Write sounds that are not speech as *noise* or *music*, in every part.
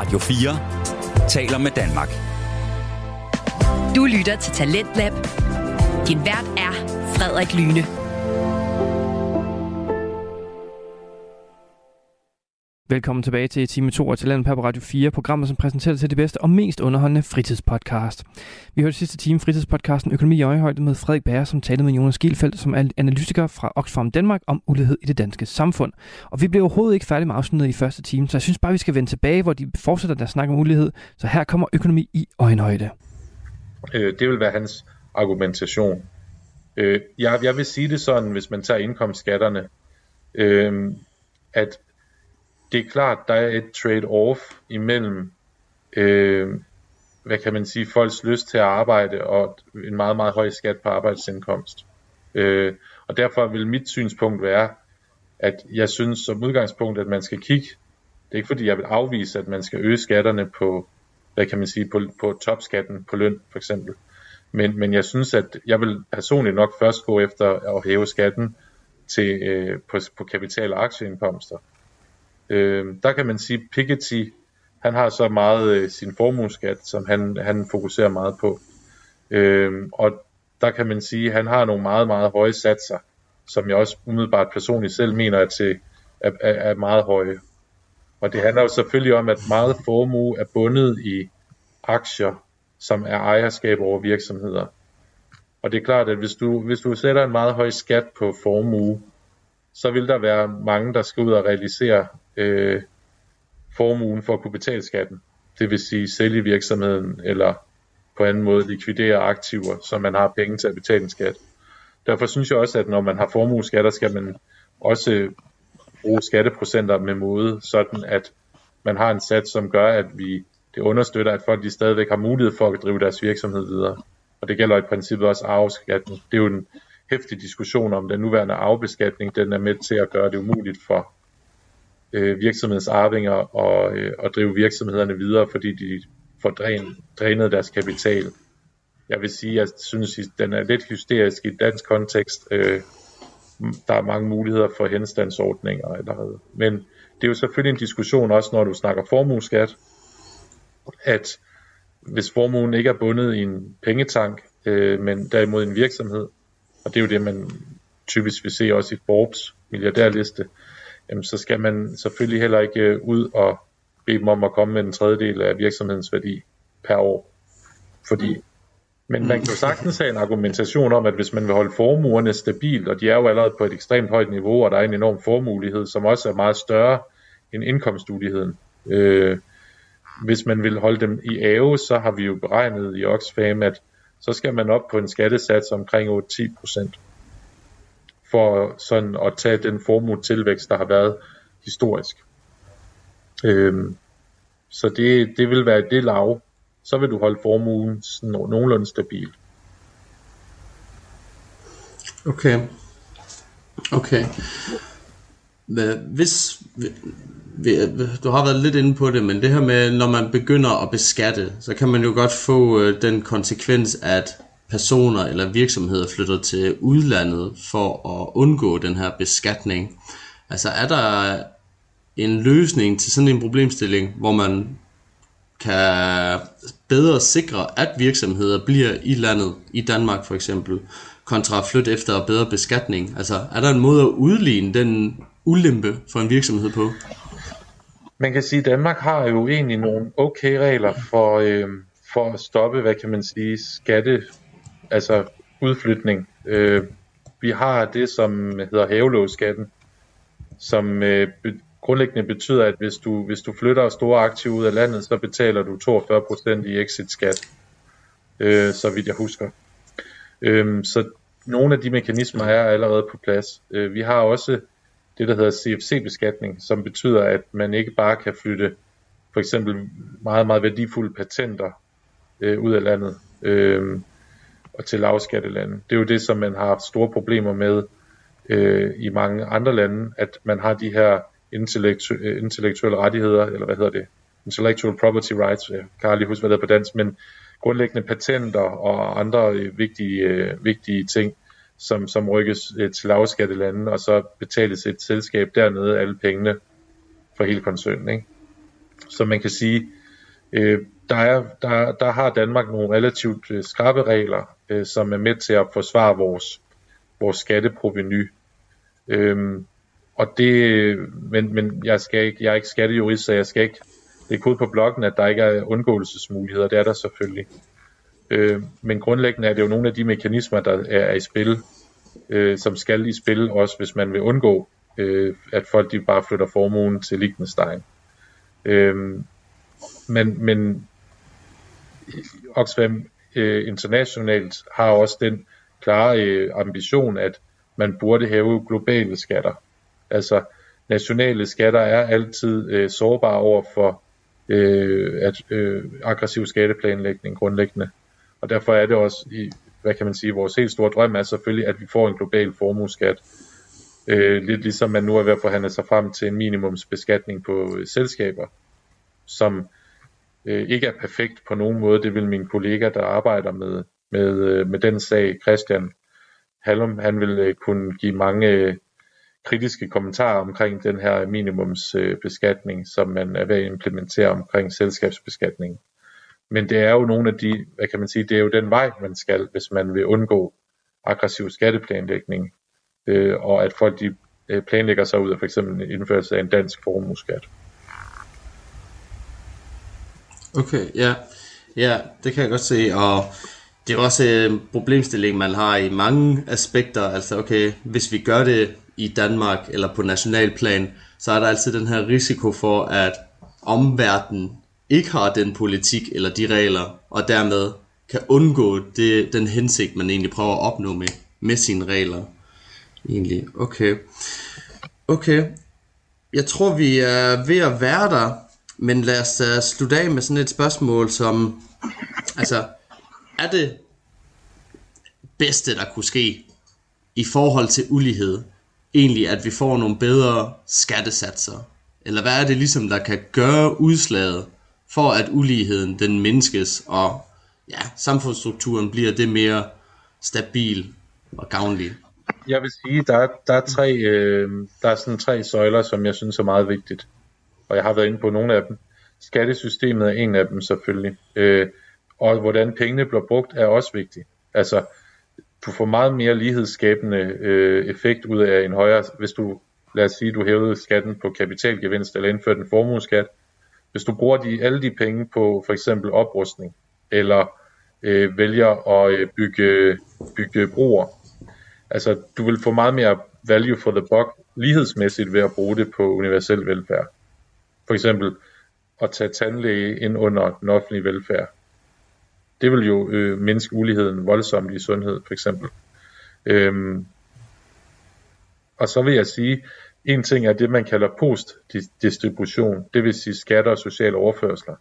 Radio 4 taler med Danmark. Du lytter til Talentlab. Din vært er Frederik Lyne. Velkommen tilbage til time 2 af Talent på Radio 4, programmet som præsenterer til det bedste og mest underholdende fritidspodcast. Vi hørte sidste time fritidspodcasten Økonomi i øjehøjde med Frederik Bager, som talte med Jonas Gielfeldt, som er analytiker fra Oxfam Danmark om ulighed i det danske samfund. Og vi blev overhovedet ikke færdige med afsnittet i første time, så jeg synes bare, vi skal vende tilbage, hvor de fortsætter deres snak om ulighed. Så her kommer økonomi i øjenhøjde. Øh, det vil være hans argumentation. Øh, jeg, jeg vil sige det sådan, hvis man tager indkomstskatterne, øh, at det er klart, der er et trade-off imellem, øh, hvad kan man sige, folks lyst til at arbejde og en meget, meget høj skat på arbejdsindkomst. Øh, og derfor vil mit synspunkt være, at jeg synes som udgangspunkt, at man skal kigge. Det er ikke fordi, jeg vil afvise, at man skal øge skatterne på, hvad kan man sige, på, på topskatten på løn for eksempel. Men, men jeg synes, at jeg vil personligt nok først gå efter at hæve skatten til, øh, på, på kapital- og aktieindkomster. Øh, der kan man sige, Piketty, han har så meget øh, sin formueskat, som han, han fokuserer meget på. Øh, og der kan man sige, han har nogle meget, meget høje satser, som jeg også umiddelbart personligt selv mener er, til, er, er, er meget høje. Og det handler jo selvfølgelig om, at meget formue er bundet i aktier, som er ejerskab over virksomheder. Og det er klart, at hvis du, hvis du sætter en meget høj skat på formue, så vil der være mange, der skal ud og realisere øh, formuen for at kunne betale skatten. Det vil sige sælge virksomheden eller på anden måde likvidere aktiver, så man har penge til at betale en skat. Derfor synes jeg også, at når man har formueskatter, skal man også bruge skatteprocenter med måde, sådan at man har en sats, som gør, at vi det understøtter, at folk de stadigvæk har mulighed for at drive deres virksomhed videre. Og det gælder i princippet også arveskatten. Det er jo en hæftig diskussion om den nuværende arvebeskatning. Den er med til at gøre det umuligt for øh, virksomhedsarvinger og, øh, at drive virksomhederne videre, fordi de får dræn, drænet deres kapital. Jeg vil sige, at jeg synes, at den er lidt hysterisk i dansk kontekst. Øh, der er mange muligheder for henstandsordninger allerede. Men det er jo selvfølgelig en diskussion også, når du snakker formueskat, at hvis formuen ikke er bundet i en pengetank, øh, men derimod en virksomhed, og det er jo det, man typisk vil se også i Forbes milliardærliste, jamen så skal man selvfølgelig heller ikke øh, ud og bede dem om at komme med en tredjedel af virksomhedens værdi per år. Fordi, men man kan jo sagtens have en argumentation om, at hvis man vil holde formuerne stabilt, og de er jo allerede på et ekstremt højt niveau, og der er en enorm formulighed, som også er meget større end indkomstuligheden. Øh, hvis man vil holde dem i ave, så har vi jo beregnet i Oxfam, at så skal man op på en skattesats omkring 8-10 procent for sådan at tage den formue tilvækst, der har været historisk. Øhm, så det, det vil være det lav. Så vil du holde formuen sådan nogenlunde stabil. Okay. Okay. Hvis, du har været lidt inde på det, men det her med, når man begynder at beskatte, så kan man jo godt få øh, den konsekvens, at personer eller virksomheder flytter til udlandet for at undgå den her beskatning. Altså er der en løsning til sådan en problemstilling, hvor man kan bedre sikre, at virksomheder bliver i landet, i Danmark for eksempel, kontra at flytte efter bedre beskatning? Altså er der en måde at udligne den ulempe for en virksomhed på? Man kan sige, at Danmark har jo egentlig nogle okay regler for, øh, for at stoppe, hvad kan man sige, skatte altså udflytning. Øh, vi har det, som hedder havelåsskatten, som øh, be, grundlæggende betyder, at hvis du, hvis du flytter store aktiver ud af landet, så betaler du 42% i exit-skat, øh, så vidt jeg husker. Øh, så nogle af de mekanismer er allerede på plads. Øh, vi har også det, der hedder CFC-beskatning, som betyder, at man ikke bare kan flytte for eksempel meget, meget værdifulde patenter øh, ud af landet. Øh, og til lavskattelande. Det er jo det, som man har haft store problemer med øh, i mange andre lande, at man har de her intellektu- øh, intellektuelle rettigheder, eller hvad hedder det, intellectual property rights, jeg kan aldrig huske, hvad det er på dansk, men grundlæggende patenter og andre øh, vigtige, øh, vigtige ting, som, som rykkes øh, til lavskattelande, og så betales et selskab dernede alle pengene for hele koncernen. Ikke? Så man kan sige, øh, der, er, der, der har Danmark nogle relativt øh, skarpe regler, øh, som er med til at forsvare vores, vores skatteproveny. Øhm, og det, men, men jeg, skal ikke, jeg er ikke skattejurist, så jeg skal ikke det er kode på bloggen, at der ikke er undgåelsesmuligheder. Det er der selvfølgelig. Øh, men grundlæggende er det jo nogle af de mekanismer, der er i spil, øh, som skal i spil, også hvis man vil undgå, øh, at folk de bare flytter formuen til Liechtenstein. Øh, men, men Oxfam øh, internationalt har også den klare øh, ambition, at man burde hæve globale skatter. Altså nationale skatter er altid øh, sårbare over for øh, at, øh, aggressiv skatteplanlægning grundlæggende. Og derfor er det også, i, hvad kan man sige, vores helt store drøm er selvfølgelig, at vi får en global formueskat. Øh, lidt ligesom man nu er ved at forhandle sig frem til en minimumsbeskatning på øh, selskaber, som øh, ikke er perfekt på nogen måde. Det vil min kollega, der arbejder med, med, øh, med den sag, Christian Hallum, han vil øh, kunne give mange øh, kritiske kommentarer omkring den her minimumsbeskatning, som man er ved at implementere omkring selskabsbeskatningen. Men det er jo nogle af de, hvad kan man sige, det er jo den vej, man skal, hvis man vil undgå aggressiv skatteplanlægning, øh, og at folk de øh, planlægger sig ud af for eksempel indførelse af en dansk formueskat. Okay, ja. Ja, det kan jeg godt se, og det er også en problemstilling, man har i mange aspekter. Altså, okay, hvis vi gør det i Danmark eller på nationalplan, så er der altid den her risiko for, at omverdenen ikke har den politik eller de regler, og dermed kan undgå det, den hensigt, man egentlig prøver at opnå med, med sine regler. Egentlig, okay. Okay, jeg tror vi er ved at være der, men lad os uh, slutte af med sådan et spørgsmål som, altså, er det bedste, der kunne ske i forhold til ulighed, egentlig, at vi får nogle bedre skattesatser? Eller hvad er det ligesom, der kan gøre udslaget for, at uligheden den mindskes, og ja, samfundsstrukturen bliver det mere stabil og gavnlig? Jeg vil sige, der er, der er tre, øh, der er sådan tre søjler, som jeg synes er meget vigtigt. Og jeg har været inde på nogle af dem. Skattesystemet er en af dem selvfølgelig. Øh, og hvordan pengene bliver brugt er også vigtigt. Altså, du får meget mere lighedsskabende øh, effekt ud af en højere, hvis du, lad os sige, du hævede skatten på kapitalgevinst eller indførte en formueskat. Hvis du bruger de, alle de penge på for eksempel oprustning, eller øh, vælger at øh, bygge, bygge broer, altså du vil få meget mere value for the buck lighedsmæssigt ved at bruge det på universel velfærd. For eksempel at tage tandlæge ind under den offentlige velfærd det vil jo øh, mindske uligheden voldsomt i sundhed, for eksempel. Øhm, og så vil jeg sige, en ting er det, man kalder postdistribution, det vil sige skatter og sociale overførsler.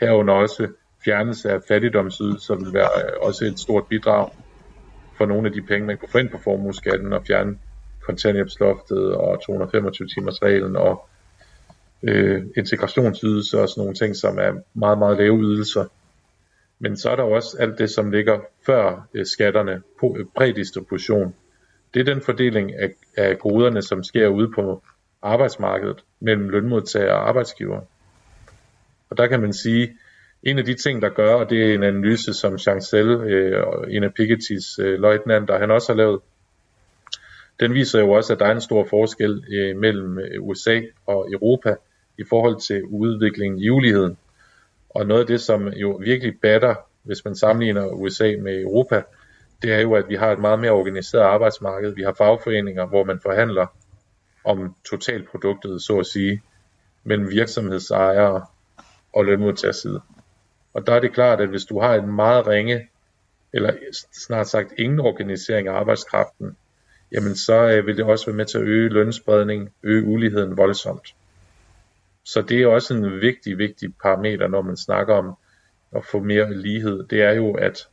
Herunder også fjernelse af fattigdomsydelser vil være øh, også et stort bidrag for nogle af de penge, man kunne få ind på formueskatten og fjerne kontanthjælpsloftet og 225 timers reglen og øh, integrationsydelser og sådan nogle ting, som er meget, meget lave ydelser, men så er der også alt det, som ligger før øh, skatterne på øh, prædistribution. Det er den fordeling af, af goderne, som sker ude på arbejdsmarkedet mellem lønmodtagere og arbejdsgiver. Og der kan man sige, en af de ting, der gør, og det er en analyse, som Chancel, øh, en af Piketty's øh, løjtnanter, han også har lavet, den viser jo også, at der er en stor forskel øh, mellem øh, USA og Europa i forhold til udviklingen i uligheden. Og noget af det, som jo virkelig batter, hvis man sammenligner USA med Europa, det er jo, at vi har et meget mere organiseret arbejdsmarked. Vi har fagforeninger, hvor man forhandler om totalproduktet, så at sige, mellem virksomhedsejere og lønmodtagerside. Og der er det klart, at hvis du har en meget ringe, eller snart sagt ingen organisering af arbejdskraften, jamen så øh, vil det også være med til at øge lønspredning, øge uligheden voldsomt. Så det er også en vigtig, vigtig parameter, når man snakker om at få mere lighed. Det er jo, at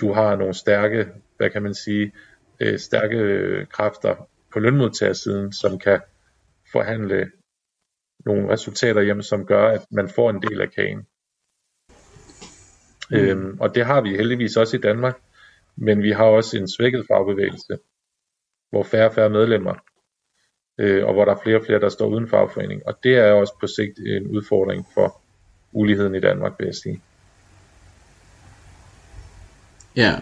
du har nogle stærke, hvad kan man sige, øh, stærke kræfter på lønmodtagersiden, som kan forhandle nogle resultater hjem, som gør, at man får en del af kagen. Mm. Øhm, og det har vi heldigvis også i Danmark, men vi har også en svækket fagbevægelse, hvor færre og færre medlemmer øh, og hvor der er flere og flere, der står uden fagforening. Og det er også på sigt en udfordring for uligheden i Danmark, vil jeg sige. Ja,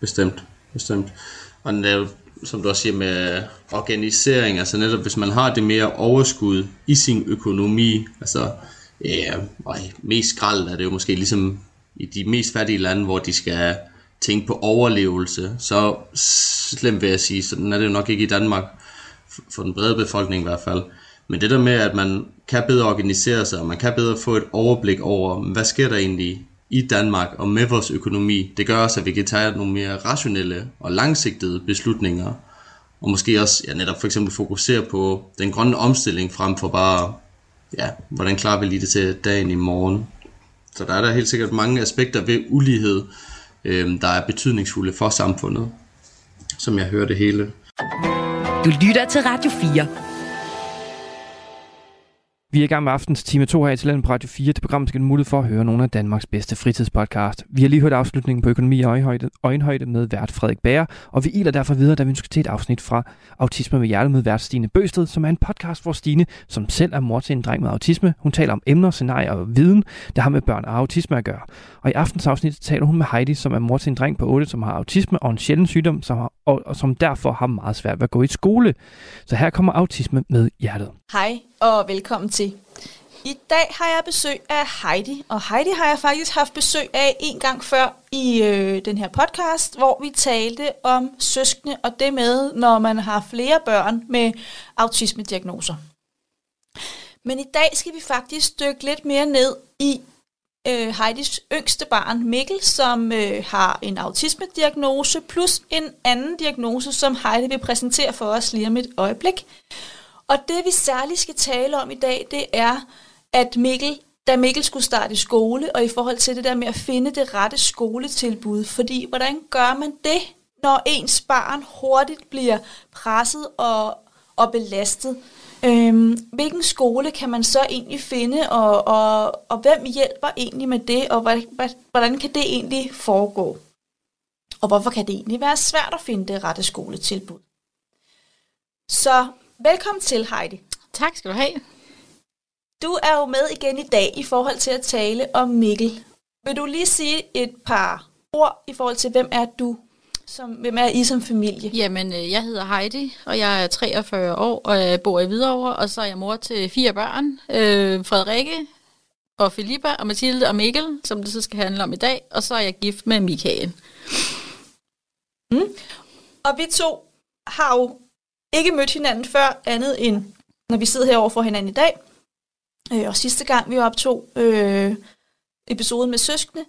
bestemt. bestemt. Og netop, som du også siger med organisering, altså netop hvis man har det mere overskud i sin økonomi, altså ja, øj, mest skrald er det jo måske ligesom i de mest fattige lande, hvor de skal tænke på overlevelse, så slemt vil jeg sige, sådan er det jo nok ikke i Danmark, for den brede befolkning i hvert fald. Men det der med, at man kan bedre organisere sig, og man kan bedre få et overblik over, hvad sker der egentlig i Danmark og med vores økonomi, det gør også, at vi kan tage nogle mere rationelle og langsigtede beslutninger, og måske også ja, netop for eksempel fokusere på den grønne omstilling frem for bare, ja, hvordan klarer vi lige det til dagen i morgen. Så der er der helt sikkert mange aspekter ved ulighed, øh, der er betydningsfulde for samfundet, som jeg hører det hele. Du lytter til Radio 4. Vi er i gang med aftens time 2 her i Talenten på Radio 4. Det program skal mulighed for at høre nogle af Danmarks bedste fritidspodcast. Vi har lige hørt afslutningen på økonomi og øjenhøjde, øjenhøjde med vært Frederik Bager, og vi iler derfor videre, da vi ønsker til et afsnit fra Autisme med Hjertet med vært Stine Bøsted, som er en podcast, hvor Stine, som selv er mor til en dreng med autisme, hun taler om emner, scenarier og viden, der har med børn og autisme at gøre. Og i aftens afsnit taler hun med Heidi, som er mor til en dreng på 8, som har autisme og en sjælden sygdom, som har, og, og som derfor har meget svært ved at gå i skole. Så her kommer autisme med hjertet. Hej og velkommen til. I dag har jeg besøg af Heidi, og Heidi har jeg faktisk haft besøg af en gang før i øh, den her podcast, hvor vi talte om søskende og det med, når man har flere børn med autisme-diagnoser. Men i dag skal vi faktisk dykke lidt mere ned i øh, Heidis yngste barn, Mikkel, som øh, har en autisme-diagnose, plus en anden diagnose, som Heidi vil præsentere for os lige om et øjeblik. Og det vi særligt skal tale om i dag, det er, at Mikkel, da Mikkel skulle starte i skole, og i forhold til det der med at finde det rette skoletilbud, fordi hvordan gør man det, når ens barn hurtigt bliver presset og, og belastet? Øhm, hvilken skole kan man så egentlig finde, og, og, og hvem hjælper egentlig med det, og hvordan kan det egentlig foregå? Og hvorfor kan det egentlig være svært at finde det rette skoletilbud? Så velkommen til, Heidi. Tak skal du have. Du er jo med igen i dag i forhold til at tale om Mikkel. Vil du lige sige et par ord i forhold til, hvem er du? Som, hvem er I som familie? Jamen, øh, jeg hedder Heidi, og jeg er 43 år, og jeg bor i Hvidovre, og så er jeg mor til fire børn. Øh, Frederikke, og Filippa, og Mathilde og Mikkel, som det så skal handle om i dag, og så er jeg gift med Michael. Mm. Og vi to har jo ikke mødt hinanden før, andet end når vi sidder herovre for hinanden i dag. Øh, og sidste gang vi optog øh, episoden med søskende,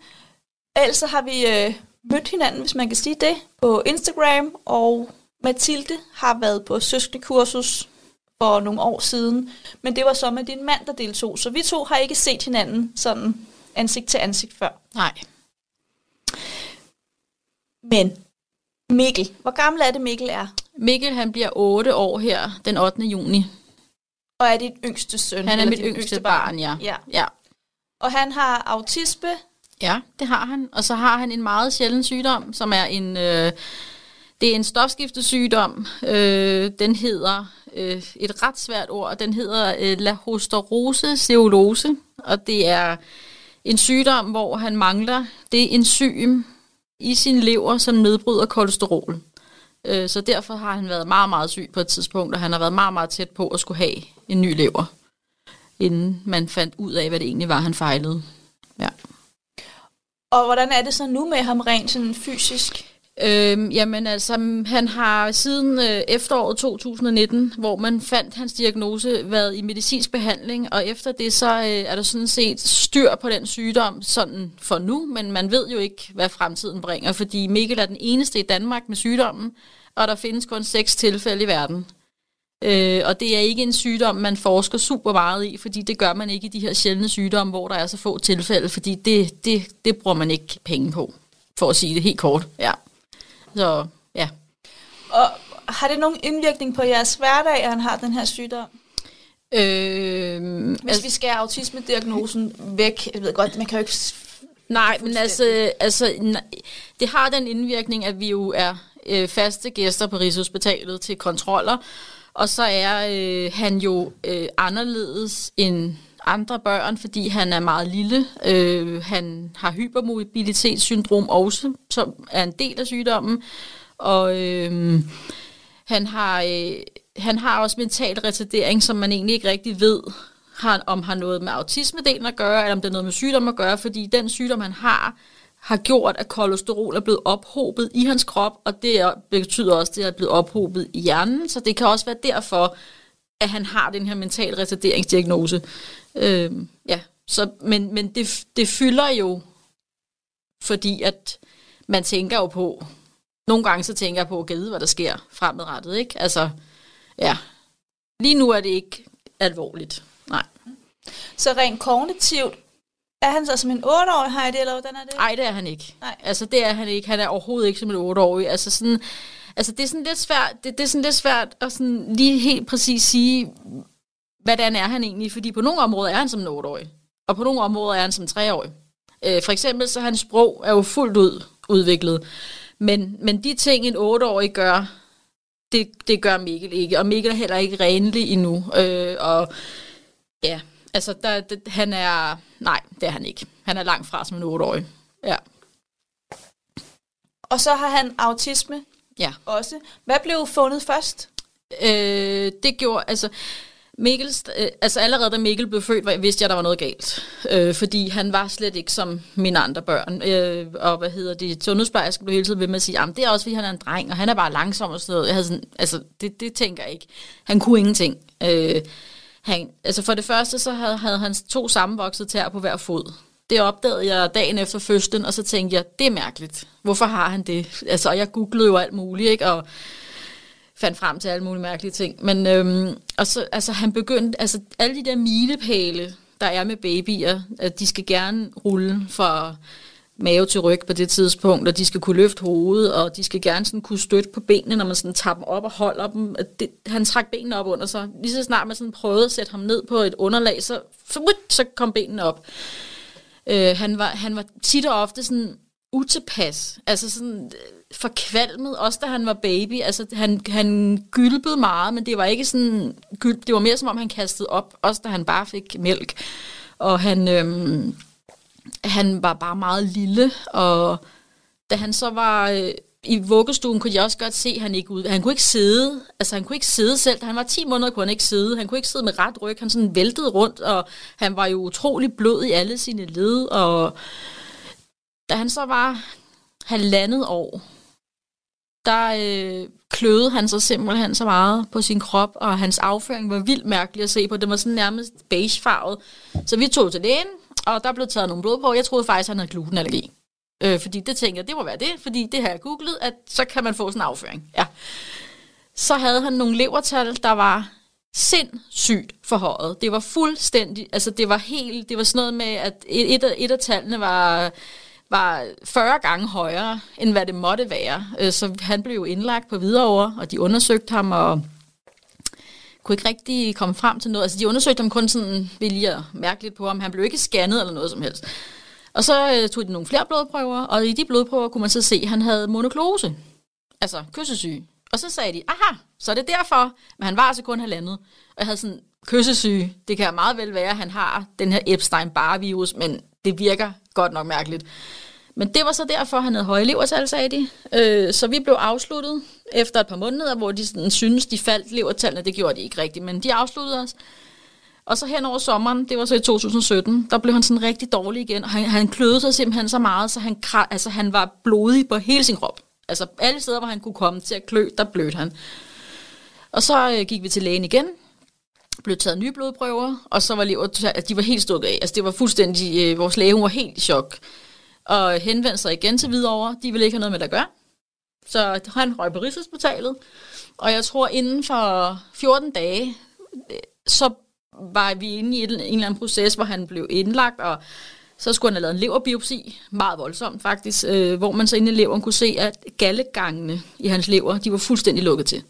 altså har vi øh, mødt hinanden, hvis man kan sige det, på Instagram, og Mathilde har været på søskendekursus for nogle år siden, men det var så med din mand, der deltog, så vi to har ikke set hinanden sådan ansigt til ansigt før. Nej. Men Mikkel, hvor gammel er det Mikkel er? Mikkel han bliver 8 år her den 8. juni. Og er dit yngste søn? Han er mit yngste, yngste barn, barn ja. ja. ja. Og han har autisme? Ja, det har han. Og så har han en meget sjælden sygdom, som er en... Øh, det er en stofskiftesygdom. Øh, den hedder øh, et ret svært ord. Den hedder øh, lahosterose ceolose, og det er en sygdom, hvor han mangler det enzym i sin lever, som nedbryder kolesterol. Øh, så derfor har han været meget, meget syg på et tidspunkt, og han har været meget, meget tæt på at skulle have en ny lever, inden man fandt ud af, hvad det egentlig var, han fejlede. Og hvordan er det så nu med ham rent sådan fysisk? Øhm, jamen altså, han har siden øh, efteråret 2019, hvor man fandt hans diagnose, været i medicinsk behandling, og efter det så øh, er der sådan set styr på den sygdom sådan for nu, men man ved jo ikke, hvad fremtiden bringer, fordi Mikkel er den eneste i Danmark med sygdommen, og der findes kun seks tilfælde i verden. Øh, og det er ikke en sygdom, man forsker super meget i, fordi det gør man ikke i de her sjældne sygdomme, hvor der er så få tilfælde, fordi det, det, det bruger man ikke penge på, for at sige det helt kort. Ja. Så ja. Og har det nogen indvirkning på jeres hverdag, at han har den her sygdom? Øh, Hvis altså, vi skal autisme-diagnosen væk, jeg ved godt, man kan jo ikke... Nej, men altså, altså, det har den indvirkning, at vi jo er øh, faste gæster på Rigshospitalet til kontroller, og så er øh, han jo øh, anderledes end andre børn, fordi han er meget lille. Øh, han har hypermobilitetssyndrom også, som er en del af sygdommen. Og øh, han har... Øh, han har også mental retardering, som man egentlig ikke rigtig ved, har, om har noget med autismedelen at gøre, eller om det er noget med sygdom at gøre, fordi den sygdom, han har, har gjort, at kolesterol er blevet ophobet i hans krop, og det betyder også, at det er blevet ophobet i hjernen, så det kan også være derfor, at han har den her mental retarderingsdiagnose. Øh, ja, så, men, men det, det fylder jo, fordi at man tænker jo på, nogle gange så tænker jeg på at vide, hvad der sker fremadrettet, ikke? Altså, ja, lige nu er det ikke alvorligt, nej. Så rent kognitivt, er han så som en 8-årig Heidi, eller hvordan er det? Nej, det er han ikke. Nej. Altså, det er han ikke. Han er overhovedet ikke som en 8-årig. Altså, sådan, altså det er sådan lidt svært, det, det er sådan lidt svært at sådan lige helt præcis sige, hvordan er han egentlig? Fordi på nogle områder er han som en 8-årig, og på nogle områder er han som en 3-årig. Øh, for eksempel så hans sprog er jo fuldt ud udviklet. Men, men de ting, en 8-årig gør, det, det gør Mikkel ikke. Og Mikkel er heller ikke renlig endnu. Øh, og ja, altså der, det, han er... Nej, det er han ikke. Han er langt fra som en 8-årig. Ja. Og så har han autisme Ja. også. Hvad blev fundet først? Øh, det gjorde, altså, Mikkel, øh, altså allerede da Mikkel blev født, vidste jeg, der var noget galt. Øh, fordi han var slet ikke som mine andre børn. Øh, og hvad hedder det, sundhedsplejersken blev hele tiden ved med at sige, at det er også, fordi han er en dreng, og han er bare langsom og sådan noget. Jeg havde sådan, altså, det, det tænker jeg ikke. Han kunne ingenting. Øh, han, altså for det første, så havde, havde han to sammenvoksede tær på hver fod. Det opdagede jeg dagen efter fødslen, og så tænkte jeg, det er mærkeligt. Hvorfor har han det? Altså, og jeg googlede jo alt muligt, ikke? Og fandt frem til alle mulige mærkelige ting. Men øhm, og så, altså, han begyndte, altså alle de der milepæle, der er med babyer, at de skal gerne rulle for mave til ryg på det tidspunkt, og de skal kunne løfte hovedet, og de skal gerne sådan kunne støtte på benene, når man sådan tager dem op og holder dem. Det, han trak benene op under sig. Lige så snart man sådan prøvede at sætte ham ned på et underlag, så, så, kom benene op. Øh, han, var, han var tit og ofte sådan utilpas, altså sådan øh, forkvalmet, også da han var baby. Altså han, han gylpede meget, men det var ikke sådan, gylp, det var mere som om han kastede op, også da han bare fik mælk. Og han, Øh, han var bare meget lille, og da han så var øh, i vuggestuen, kunne jeg også godt se, at han ikke ud. Han kunne ikke sidde, altså han kunne ikke sidde selv. Da han var 10 måneder, kunne han ikke sidde. Han kunne ikke sidde med ret ryg. Han sådan væltede rundt, og han var jo utrolig blød i alle sine led, og da han så var halvandet år, der øh, kløede han sig simpelthen så meget på sin krop, og hans afføring var vildt mærkelig at se på. Det var sådan nærmest beigefarvet. Så vi tog til lægen, og der blev taget nogle blodprøver. Jeg troede faktisk, han havde glutenallergi. Øh, fordi det tænkte jeg, det må være det, fordi det har jeg googlet, at så kan man få sådan en afføring. Ja. Så havde han nogle levertal, der var sindssygt forhøjet. Det var fuldstændig, altså det var helt, det var sådan noget med, at et, et, af, et af tallene var, var 40 gange højere, end hvad det måtte være. Øh, så han blev jo indlagt på Hvidovre, og de undersøgte ham, og kunne ikke rigtig komme frem til noget. Altså, de undersøgte ham kun sådan, vil lige mærke lidt på ham. Han blev ikke scannet eller noget som helst. Og så øh, tog de nogle flere blodprøver, og i de blodprøver kunne man så se, at han havde monoklose. Altså kyssesyge. Og så sagde de, aha, så er det derfor. Men han var altså kun halvandet. Og jeg havde sådan, kyssesyge, det kan meget vel være, at han har den her Epstein-Barr-virus, men det virker godt nok mærkeligt. Men det var så derfor, han havde høje levertal, sagde de. Øh, så vi blev afsluttet efter et par måneder, hvor de sådan, synes de faldt levertallene. Det gjorde de ikke rigtigt, men de afsluttede os. Og så hen over sommeren, det var så i 2017, der blev han sådan rigtig dårlig igen, og han, han kløede sig simpelthen så meget, så han, altså, han var blodig på hele sin krop. Altså alle steder, hvor han kunne komme til at klø, der blødte han. Og så øh, gik vi til lægen igen, blev taget nye blodprøver, og så var lever, altså, de var helt stukket af. Altså det var fuldstændig, øh, vores læge hun var helt i chok. Og henvendte sig igen til Hvidovre, de ville ikke have noget med det at gøre. Så han røg på Rigshospitalet, og jeg tror inden for 14 dage, så var vi inde i en, en eller anden proces, hvor han blev indlagt, og så skulle han have lavet en leverbiopsi, meget voldsomt faktisk, øh, hvor man så inde i leveren kunne se, at gallegangene i hans lever, de var fuldstændig lukket til.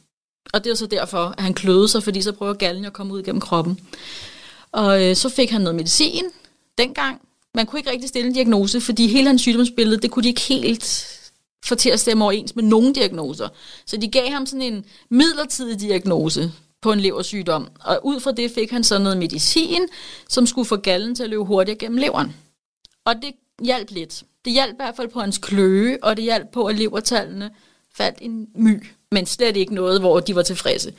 Og det var så derfor, at han kløede sig, fordi så prøver gallen at komme ud gennem kroppen. Og øh, så fik han noget medicin dengang. Man kunne ikke rigtig stille en diagnose, fordi hele hans sygdomsbillede, det kunne de ikke helt få til at stemme overens med nogen diagnoser. Så de gav ham sådan en midlertidig diagnose på en leversygdom. Og ud fra det fik han så noget medicin, som skulle få gallen til at løbe hurtigere gennem leveren. Og det hjalp lidt. Det hjalp i hvert fald på hans kløe, og det hjalp på, at levertallene faldt en my, men slet ikke noget, hvor de var tilfredse.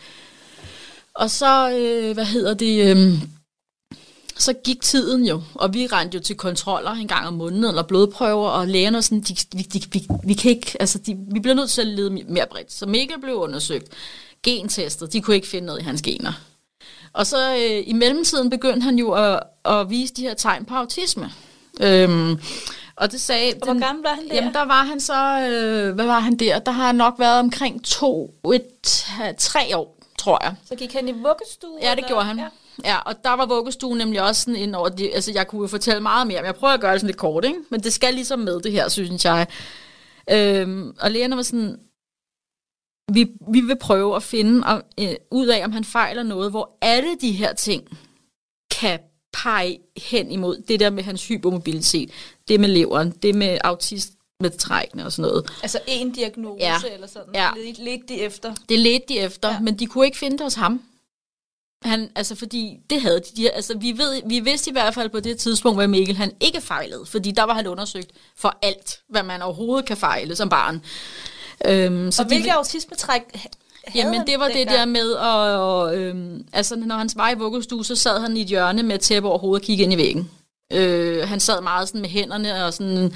Og så, øh, hvad hedder det, øh, så gik tiden jo, og vi rendte jo til kontroller en gang om måneden, eller blodprøver, og lægerne sådan, de, de, de, vi, vi kan ikke, altså de, vi bliver nødt til at lede mere bredt. Så Mikkel blev undersøgt, gentestet, de kunne ikke finde noget i hans gener. Og så øh, i mellemtiden begyndte han jo at, at vise de her tegn på autisme. Øhm, og det sagde... Og hvor gammel var han der? Jamen, der var han så... Øh, hvad var han der? Der har han nok været omkring to, et, tre år, tror jeg. Så gik han i vuggestue? Ja, det eller? gjorde han. Ja. Ja, og der var vuggestuen nemlig også sådan ind over det. Altså, jeg kunne jo fortælle meget mere, men jeg prøver at gøre det sådan lidt kort, ikke? Men det skal ligesom med det her, synes jeg. Øhm, og lægerne var sådan, vi, vi vil prøve at finde og, øh, ud af, om han fejler noget, hvor alle de her ting kan pege hen imod det der med hans hypermobilitet, det med leveren, det med autist med trækkene og sådan noget. Altså en diagnose Ja. eller sådan? Ja. Lidt, lidt de efter? Det ledte de efter, ja. men de kunne ikke finde det hos ham. Han, altså fordi, det havde de, de altså vi, ved, vi vidste i hvert fald på det tidspunkt, hvad Mikkel han ikke fejlede, fordi der var han undersøgt for alt, hvad man overhovedet kan fejle som barn. Øhm, Så og de- hvilke autismetræk ha- havde Jamen, det var det der med, at, og, øhm, altså når han var i vuggestue, så sad han i et hjørne med et tæppe over hovedet og kiggede ind i væggen. Øh, han sad meget sådan med hænderne og sådan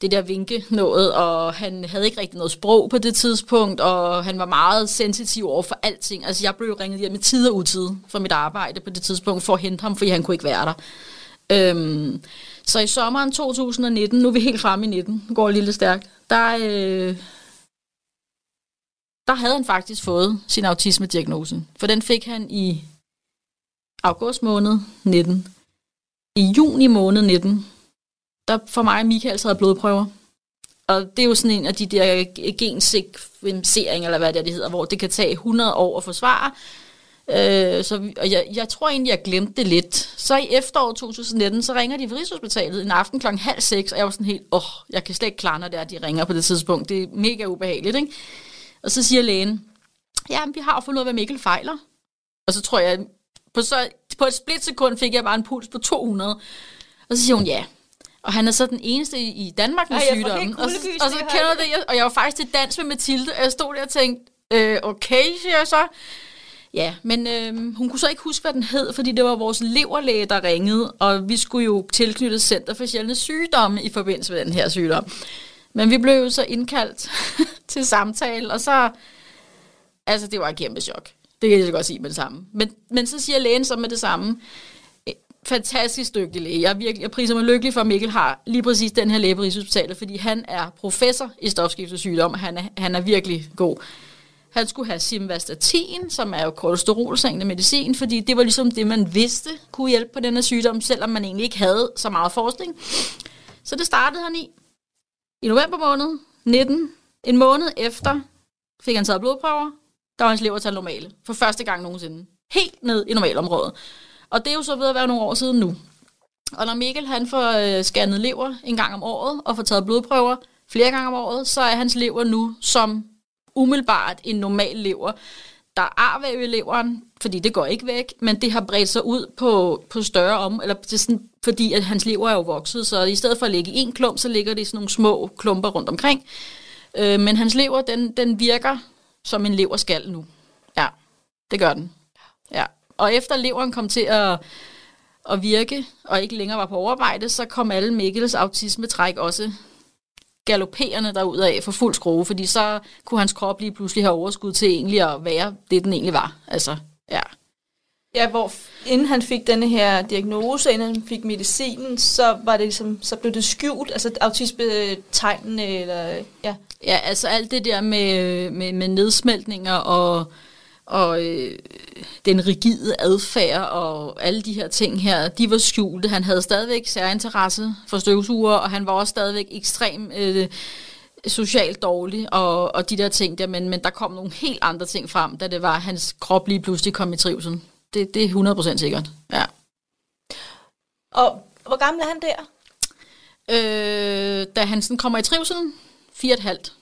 det der vinke noget, og han havde ikke rigtig noget sprog på det tidspunkt, og han var meget sensitiv over for alting. Altså, jeg blev ringet hjem med tid og utid for mit arbejde på det tidspunkt, for at hente ham, fordi han kunne ikke være der. Øhm, så i sommeren 2019, nu er vi helt fremme i 19, går lidt stærkt, der, øh, der havde han faktisk fået sin autisme-diagnose. For den fik han i august måned 19. I juni måned 19, der for mig og Michael taget blodprøver. Og det er jo sådan en af de der gensekvenseringer, eller hvad det, er, det hedder, hvor det kan tage 100 år at forsvare. Øh, så, vi- og jeg, jeg tror egentlig, jeg glemte det lidt. Så i efteråret 2019, så ringer de fra Rigshospitalet en aften klokken halv seks, og jeg var sådan helt, åh, oh, jeg kan slet ikke klare, når det er, de ringer på det tidspunkt. Det er mega ubehageligt, ikke? Og så siger lægen, ja, vi har fundet ud af, hvad Mikkel fejler. Og så tror jeg, på, så, på et splitsekund fik jeg bare en puls på 200. Og så siger hun, ja. Og han er så den eneste i i Danmark med Ej, sygdommen. Og så, og så kender det, jeg, og jeg var faktisk til dans med Mathilde, og jeg stod der og tænkte, øh, okay, siger jeg så. Ja, men øh, hun kunne så ikke huske, hvad den hed, fordi det var vores leverlæge, der ringede, og vi skulle jo tilknytte Center for Sjældne Sygdomme i forbindelse med den her sygdom. Men vi blev jo så indkaldt *laughs* til samtale, og så... Altså, det var et kæmpe chok. Det kan jeg så godt sige med det samme. Men, men så siger lægen så med det samme, "Eh, fantastisk dygtig læge. Jeg, er virkelig, jeg priser mig lykkelig for, at Mikkel har lige præcis den her læge på Rigshospitalet, fordi han er professor i stofskiftesygdom, og han er, han er virkelig god. Han skulle have simvastatin, som er jo kolesterolsænkende medicin, fordi det var ligesom det, man vidste kunne hjælpe på denne sygdom, selvom man egentlig ikke havde så meget forskning. Så det startede han i. I november måned 19, en måned efter, fik han taget blodprøver. Der var hans levertal normale. For første gang nogensinde. Helt ned i normalområdet. Og det er jo så ved at være nogle år siden nu. Og når Mikkel han får øh, scannet lever en gang om året, og får taget blodprøver flere gange om året, så er hans lever nu som umiddelbart en normal lever. Der er arvæv i leveren, fordi det går ikke væk, men det har bredt sig ud på, på større om, eller det er sådan, fordi at hans lever er jo vokset, så i stedet for at ligge i en klump, så ligger det i sådan nogle små klumper rundt omkring. Øh, men hans lever, den, den virker som en lever skal nu. Ja, det gør den. Ja. Og efter leveren kom til at, at virke, og ikke længere var på overarbejde, så kom alle Mikkels autismetræk også galopperende derudad for fuld skrue, fordi så kunne hans krop lige pludselig have overskud til egentlig at være det, den egentlig var. Altså, ja. Ja, hvor inden han fik denne her diagnose, inden han fik medicinen, så var det ligesom, så blev det skjult, altså autisme-tegnene, eller ja. Ja, altså alt det der med, med, med nedsmeltninger og, og øh, den rigide adfærd og alle de her ting her, de var skjulte. Han havde stadigvæk særinteresse for støvsuger, og han var også stadigvæk ekstrem øh, socialt dårlig og, og de der ting der, men, men der kom nogle helt andre ting frem, da det var, at hans krop lige pludselig kom i trivsel. Det, det er 100% sikkert, ja. Og hvor gammel er han der? Øh, da han sådan kommer i trivselen, fire og et halvt.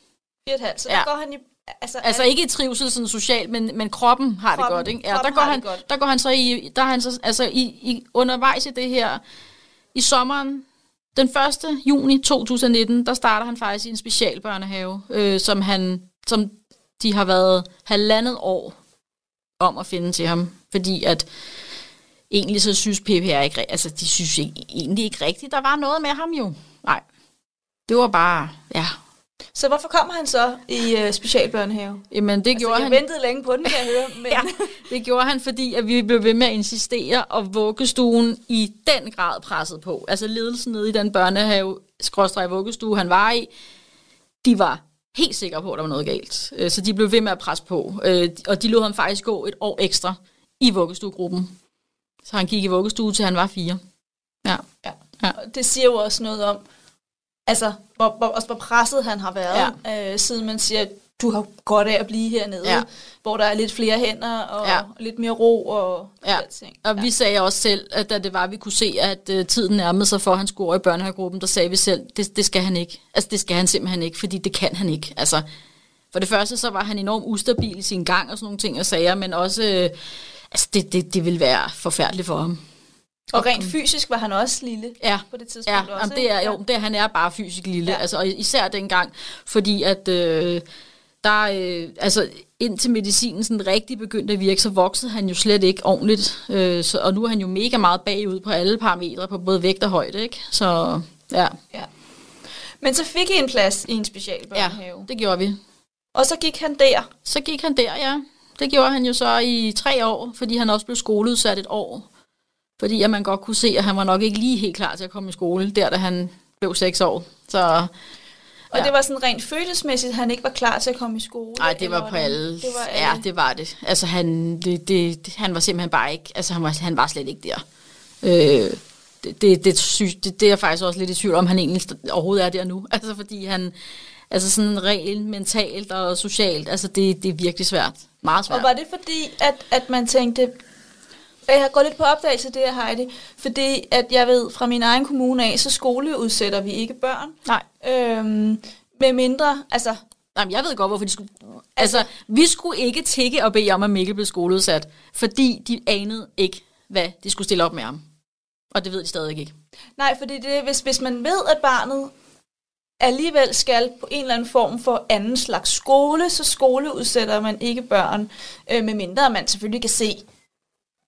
Fire og et halvt. Så Ja. der går han i Altså, Altså ikke i trivsel sådan socialt, men, men kroppen har Kroppen- det godt, ikke? Ja, der går han, godt. der går han så i, der er han så, altså i, i, undervejs i det her, i sommeren, den 1. juni 2019, der starter han faktisk i en specialbørnehave, øh, som han, som de har været halvandet år om at finde til ham, fordi at egentlig så synes PPR ikke, altså de synes ikke, egentlig ikke rigtigt, der var noget med ham jo. Nej, det var bare, ja, Så hvorfor kommer han så i øh, specialbørnehave? jamen det Altså, gjorde jeg han. ventede længe på den, kan jeg høre. *laughs* Men... Ja, det gjorde han, fordi at vi blev ved med at insistere, og vuggestuen i den grad presset på. Altså ledelsen nede i den børnehave, skråstreg vuggestue, han var i, de var helt sikre på, at der var noget galt. Øh, Så de blev ved med at presse på. Øh, Og de lod ham faktisk gå et år ekstra i vuggestuegruppen. Så han gik i vuggestue til han var fire. Ja. Ja. Ja. Og Det siger jo også noget om, altså, hvor, hvor, også hvor presset han har været, ja. øh, siden man siger, du har godt af at blive hernede, Ja. hvor der er lidt flere hænder og Ja. lidt mere ro og Ja. ja. ting. Og ja. vi sagde også selv, at da det var, vi kunne se, at uh, tiden nærmede sig for, at han skulle over i børnehavegruppen, der sagde vi selv, det, det skal han ikke. Altså, det skal han simpelthen ikke, fordi det kan han ikke. Altså, for det første, så var han enormt ustabil i sin gang og sådan nogle ting og sager, men også, øh, altså, det, det, det ville være forfærdeligt for ham. Og rent fysisk var han også lille Ja, på det tidspunkt ja også. jamen, det er, jo, det, er- han er bare fysisk lille, ja. Ja. altså, og især dengang, fordi at øh, der, øh, altså, indtil medicinen sådan rigtig begyndte at virke, så voksede han jo slet ikke ordentligt, øh, så, og nu er han jo mega meget bagud på alle parametre, på både vægt og højde, ikke? Så ja, Ja. Men så fik I en plads i en ja specialbørnehave. det gjorde vi. Og så gik han der. Så gik han der, ja. Det gjorde han jo så i tre år, fordi han også blev skoleudsat et år. Fordi at man godt kunne se, at han var nok ikke lige helt klar til at komme i skole, der da han blev seks år. Så Og Ja. ja. det var sådan rent følelsesmæssigt, han ikke var klar til at komme i skole. Nej, det var på alle. Det var Ja, alle. det var det. Altså, han, det, det, han var simpelthen bare ikke... Altså, han var, han var slet ikke der. Øh, det, det, det, det, det er jeg faktisk også lidt i tvivl om, han egentlig overhovedet er der nu. *laughs* Altså, fordi han... Altså, sådan rent mentalt og socialt, altså, det, det er virkelig svært. Meget svært. Og var det fordi, at, at man tænkte, jeg har gået lidt på opdagelse det her, Heidi, fordi at jeg ved fra min egen kommune af, så skoleudsætter vi ikke børn. Nej. Øhm, med mindre, altså, Jamen, jeg ved godt, hvorfor de skulle... Altså, vi skulle ikke tikke og bede om, at Mikkel blev skoleudsat, fordi de anede ikke, hvad de skulle stille op med ham. Og det ved de stadig ikke. nej, fordi det, hvis, hvis man ved, at barnet alligevel skal på en eller anden form for anden slags skole, så skoleudsætter man ikke børn, øh, med mindre man selvfølgelig kan se,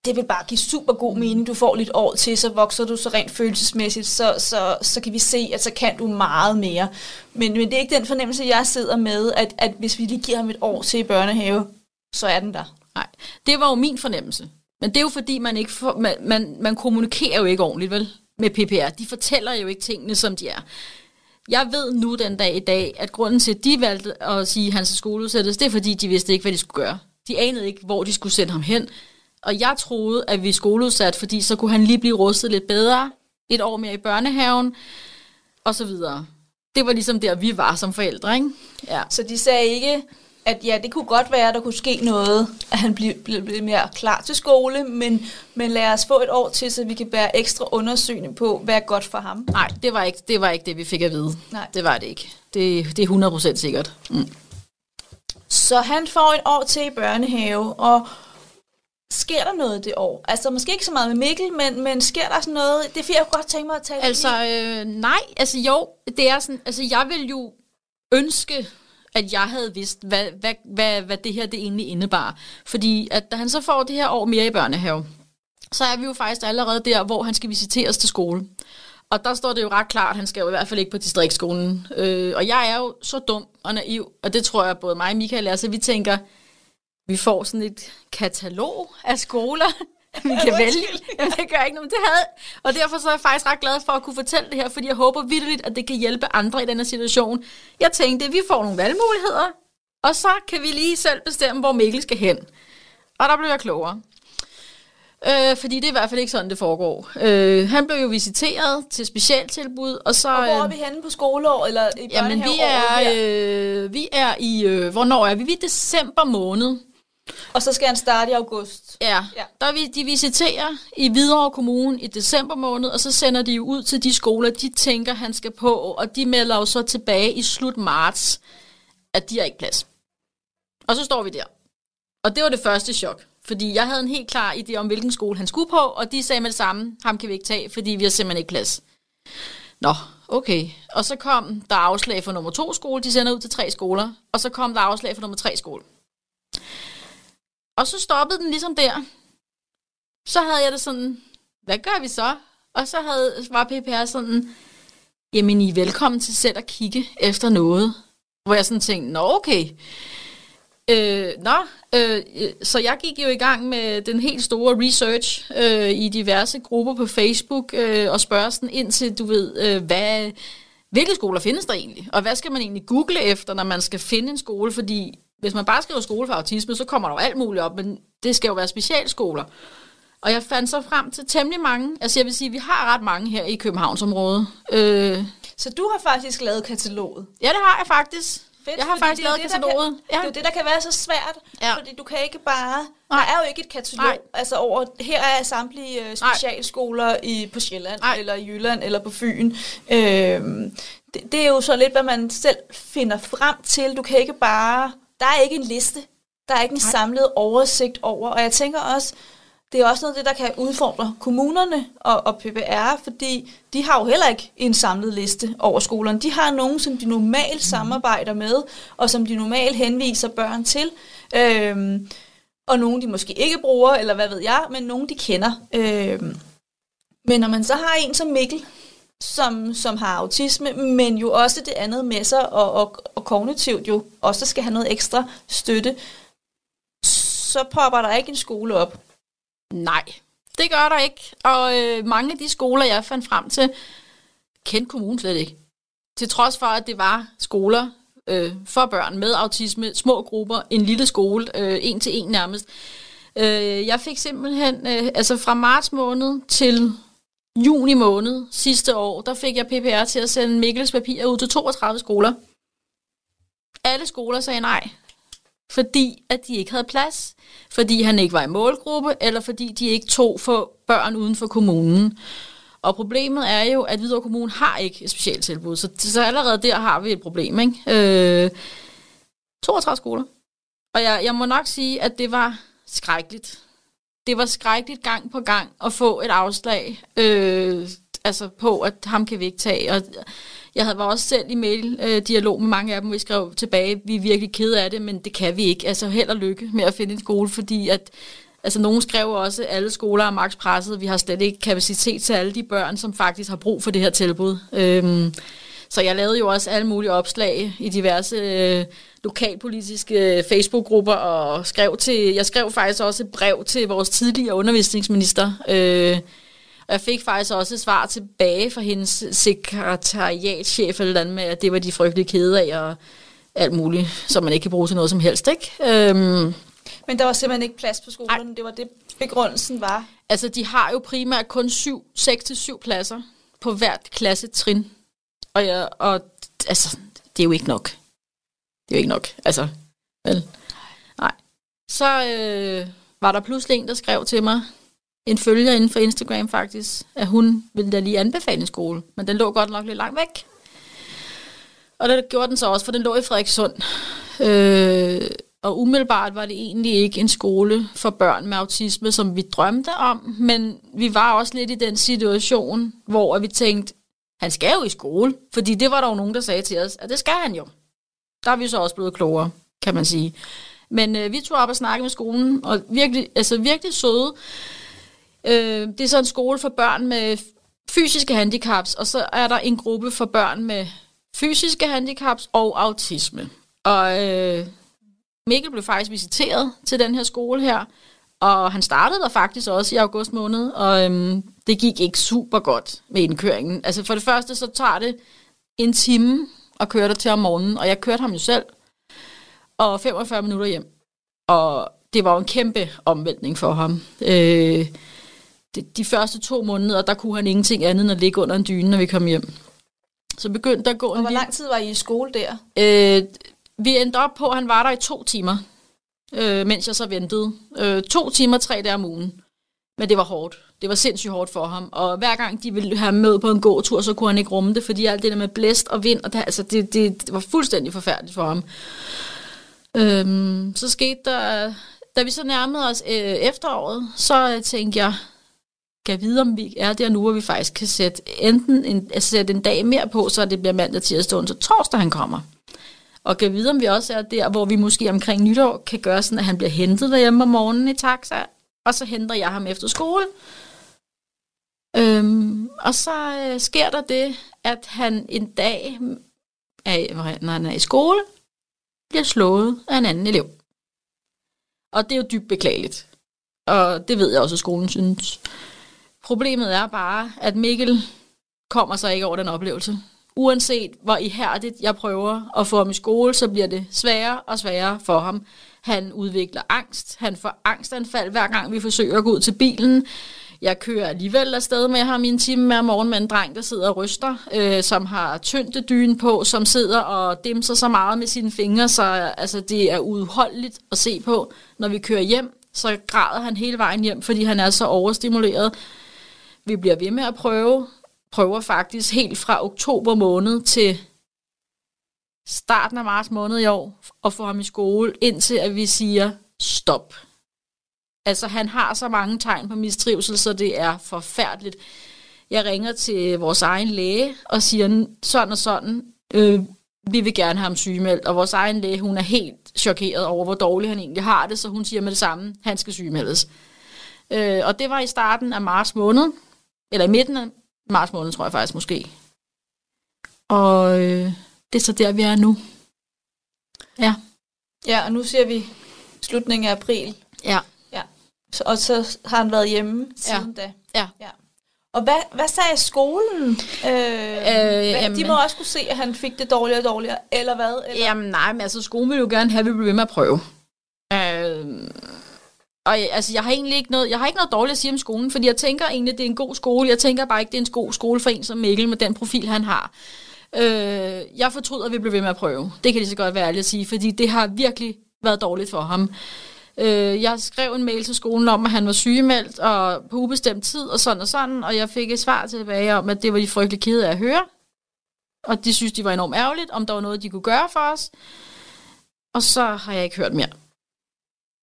det vil bare give super god mening. Du får lidt år til, så vokser du så rent følelsesmæssigt, så, så, så kan vi se, at så kan du meget mere. Men, men det er ikke den fornemmelse, jeg sidder med, at, at hvis vi lige giver ham et år til i børnehave, så er den der. Nej, det var jo min fornemmelse. Men det er jo fordi, man ikke for, man, man, man kommunikerer jo ikke ordentligt, vel? Med PPR. De fortæller jo ikke tingene, som de er. Jeg ved nu den dag i dag, at grunden til, at de valgte at sige, at han skal skoleudsættes, det er fordi, de vidste ikke, hvad de skulle gøre. De anede ikke, hvor de skulle sende ham hen. Og jeg troede, at vi skoleudsat, fordi så kunne han lige blive rustet lidt bedre, et år mere i børnehaven, og så videre. Det var ligesom der, vi var som forældre, ikke? Ja. Så de sagde ikke, at ja, det kunne godt være, at der kunne ske noget, at han blev, blev, blev mere klar til skole, men, men lad os få et år til, så vi kan bære ekstra undersøgende på, hvad er godt for ham. Nej, det var, ikke, det var ikke det, vi fik at vide. Nej. Det var det ikke. Det, det er 100% sikkert. Mm. Så han får et år til i børnehave, og sker der noget det år? Altså måske ikke så meget med Mikkel, men, men sker der sådan noget? Det er fordi, jeg kunne godt tænke mig at tale Altså, øh, nej, altså jo, det er sådan, altså jeg vil jo ønske, at jeg havde vidst, hvad, hvad, hvad, hvad det her det egentlig indebar. Fordi at da han så får det her år mere i børnehave, så er vi jo faktisk allerede der, hvor han skal visiteres til skole. Og der står det jo ret klart, at han skal jo i hvert fald ikke på distriktsskolen. Øh, og jeg er jo så dum og naiv, og det tror jeg både mig og Michael er, så vi tænker, vi får sådan et katalog af skoler, *laughs* vi kan vælge. Jamen, det gør ikke noget, det havde. Og derfor så er jeg faktisk ret glad for at kunne fortælle det her, fordi jeg håber vidderligt, at det kan hjælpe andre i denne situation. Jeg tænkte, at vi får nogle valgmuligheder, og så kan vi lige selv bestemme, hvor Mikkel skal hen. Og der blev jeg klogere. Øh, fordi det er i hvert fald ikke sådan, det foregår. Øh, han blev jo visiteret til specialtilbud, og så... Og hvor er øh, vi henne på skoleår eller i Jamen, vi er, øh, vi er i... Øh, hvornår er vi? Vi er i december måned. Og så skal han starte i august. Ja, Ja. der vi, de visiterer i Hvidovre Kommune i december måned, og så sender de jo ud til de skoler, de tænker, han skal på, og de melder jo så tilbage i slut marts, at de har ikke plads. Og så står vi der. Og det var det første chok. Fordi jeg havde en helt klar idé om, hvilken skole han skulle på, og de sagde med det samme, ham kan vi ikke tage, fordi vi har simpelthen ikke plads. Nå, okay. Og så kom der afslag for nummer to skole, de sender ud til tre skoler, og så kom der afslag for nummer tre skole. Og så stoppede den ligesom der. Så havde jeg det sådan, hvad gør vi så? Og så havde, var PPR sådan, jamen I er velkommen til selv at kigge efter noget. Hvor jeg sådan tænkte, nå okay. Øh, nå, øh, så jeg gik jo i gang med den helt store research øh, i diverse grupper på Facebook øh, og spørger sådan ind til, du ved, øh, hvad, hvilke skoler findes der egentlig? Og hvad skal man egentlig google efter, når man skal finde en skole? Fordi hvis man bare skriver skole for autisme, så kommer der jo alt muligt op, men det skal jo være specialskoler. Og jeg fandt så frem til temmelig mange. Altså jeg vil sige, vi har ret mange her i Københavnsområdet. Øh, Så du har faktisk lavet kataloget. ja, det har jeg faktisk. Fedt, jeg har faktisk lavet det, kataloget. Kan, Det er jo det, der kan være så svært, Ja. ja. fordi du kan ikke bare... Nej. Der er jo ikke et katalog Nej. altså over... Her er samtlige øh, specialskoler i, på Sjælland, Nej. eller i Jylland, eller på Fyn. Øhm, det, det er jo så lidt, hvad man selv finder frem til. Du kan ikke bare... Der er ikke en liste. Der er ikke en Nej. samlet oversigt over. Og jeg tænker også, det er også noget af det, der kan udfordre kommunerne og, og PPR, fordi de har jo heller ikke en samlet liste over skolerne. De har nogen, som de normalt samarbejder med, og som de normalt henviser børn til. Øhm, og nogen, de måske ikke bruger, eller hvad ved jeg, men nogen, de kender. Øhm, men når man så har en som Mikkel, som, som har autisme, men jo også det andet med sig, og, og, og kognitivt jo også skal have noget ekstra støtte, så popper der ikke en skole op. Nej, det gør der ikke. Og øh, mange af de skoler, jeg fandt frem til, kendte kommunen slet ikke. Til trods for, at det var skoler øh, for børn med autisme, små grupper, en lille skole, øh, en til en nærmest. Øh, jeg fik simpelthen, øh, altså fra marts måned til juni måned sidste år, der fik jeg PPR til at sende Mikkels papir ud til 32 skoler. Alle skoler sagde nej, fordi at de ikke havde plads, fordi han ikke var i målgruppe, eller fordi de ikke tog for børn uden for kommunen. Og problemet er jo, at Hvidovre Kommune har ikke et specielt tilbud, så, så allerede der har vi et problem. Ikke? Øh, 32 skoler. Og jeg, jeg må nok sige, at det var skrækkeligt. Det var skrækkeligt gang på gang at få et afslag øh, altså på, at ham kan vi ikke tage. Og jeg havde var også selv i mail-dialog øh, med mange af dem, hvor vi skrev tilbage, vi er virkelig kede af det, men det kan vi ikke. Altså held og lykke med at finde en skole, fordi at Altså, nogen skrev også, at alle skoler er maks presset. Vi har slet ikke kapacitet til alle de børn, som faktisk har brug for det her tilbud. Øhm, så jeg lavede jo også alle mulige opslag i diverse øh, lokalpolitiske øh, Facebook-grupper, og skrev til, jeg skrev faktisk også et brev til vores tidligere undervisningsminister. Øh, og jeg fik faktisk også et svar tilbage fra hendes sekretariatchef, eller andet med, at det var de frygtelig kede af, og alt muligt, som man ikke kan bruge til noget som helst. Ikke? Øhm, Men der var simpelthen ikke plads på skolerne. Det var det, begrundelsen var. Altså, de har jo primært kun 6-7 pladser på hvert klassetrin. Og, ja, og altså, det er jo ikke nok. Det er jo ikke nok. Altså, vel? Nej. Så øh, var der pludselig en, der skrev til mig, en følger inden for Instagram faktisk, at hun ville da lige anbefale en skole, men den lå godt nok lidt langt væk. Og det gjorde den så også, for den lå i Frederikssund. Øh, og umiddelbart var det egentlig ikke en skole for børn med autisme, som vi drømte om, men vi var også lidt i den situation, hvor vi tænkte, han skal jo i skole, fordi det var der jo nogen, der sagde til os, at det skal han jo. Der er vi så også blevet klogere, kan man sige. Men øh, vi tog op og snakkede med skolen, og virkelig, altså virkelig søde. Øh, det er så en skole for børn med fysiske handicaps, og så er der en gruppe for børn med fysiske handicaps og autisme. Og øh, Mikkel blev faktisk visiteret til den her skole her, og han startede der faktisk også i august måned, og øhm, det gik ikke super godt med indkøringen. Altså for det første, så tager det en time at køre der til om morgenen, og jeg kørte ham jo selv, og 45 minutter hjem. Og det var jo en kæmpe omvæltning for ham. Øh, de, de første to måneder, der kunne han ingenting andet end at ligge under en dyne, når vi kom hjem. Så begyndte der at gå Og en hvor lang tid var I i skole der? Øh, vi endte op på, at han var der i to timer, øh, mens jeg så ventede. Øh, to timer, tre dage om ugen. Men det var hårdt. Det var sindssygt hårdt for ham. Og hver gang de ville have ham med på en gåtur, så kunne han ikke rumme det, fordi alt det der med blæst og vind, og det, altså det, det, det var fuldstændig forfærdeligt for ham. Øhm, så skete der, da vi så nærmede os øh, efteråret, så øh, tænkte jeg, kan jeg vide, om vi er der nu, hvor vi faktisk kan sætte enten en, altså sætte en dag mere på, så det bliver mandag, tirsdag, onsdag, torsdag, han kommer. Og kan vide, om vi også er der, hvor vi måske omkring nytår kan gøre sådan, at han bliver hentet derhjemme om morgenen i taxa, og så henter jeg ham efter skole. Øhm, og så øh, sker der det, at han en dag, er, når han er i skole, bliver slået af en anden elev. Og det er jo dybt beklageligt. Og det ved jeg også, at skolen synes. Problemet er bare, at Mikkel kommer sig ikke over den oplevelse. Uanset hvor ihærdigt jeg prøver at få ham i skole, så bliver det sværere og sværere for ham. Han udvikler angst. Han får angstanfald hver gang vi forsøger at gå ud til bilen. Jeg kører alligevel afsted med ham i en time med morgen med en dreng, der sidder og ryster, øh, som har tyntedyne på, som sidder og dimser så meget med sine fingre, så altså, det er udholdeligt at se på. Når vi kører hjem, så græder han hele vejen hjem, fordi han er så overstimuleret. Vi bliver ved med at prøve. Prøver faktisk helt fra oktober måned til starten af marts måned i år at få ham i skole, indtil at vi siger stop. Altså, han har så mange tegn på mistrivsel, så det er forfærdeligt. Jeg ringer til vores egen læge og siger sådan og sådan, øh, vi vil gerne have ham sygemeldt. Og vores egen læge, hun er helt chokeret over, hvor dårligt han egentlig har det, så hun siger med det samme, han skal sygemeldes. Øh, og det var i starten af marts måned, eller i midten af marts måned, tror jeg faktisk måske. Og øh, det er så der, vi er nu. Ja. Ja, og nu ser vi slutningen af april. Ja. Og så har han været hjemme siden Ja. da. Ja. ja. Og hvad, hvad sagde skolen? Øh, øh, hvad, jamen- de må også kunne se, at han fik det dårligere og dårligere, eller hvad? Eller? Jamen nej, men altså skolen vil jo gerne have, at vi bliver ved med at prøve. Øh, og altså, jeg har egentlig ikke noget, jeg har ikke noget dårligt at sige om skolen, fordi jeg tænker egentlig, at det er en god skole. Jeg tænker bare ikke, det er en god skole for en som Mikkel med den profil, han har. Øh, jeg fortryder, at vi bliver ved med at prøve. Det kan lige så godt være ærligt at sige, fordi det har virkelig været dårligt for ham. Øh, jeg skrev en mail til skolen om, at han var sygemeldt og på ubestemt tid og sådan og sådan, og jeg fik et svar tilbage om, at det var de frygtelig kede af at høre. Og de synes, de var enormt ærgerligt, om der var noget, de kunne gøre for os. Og så har jeg ikke hørt mere.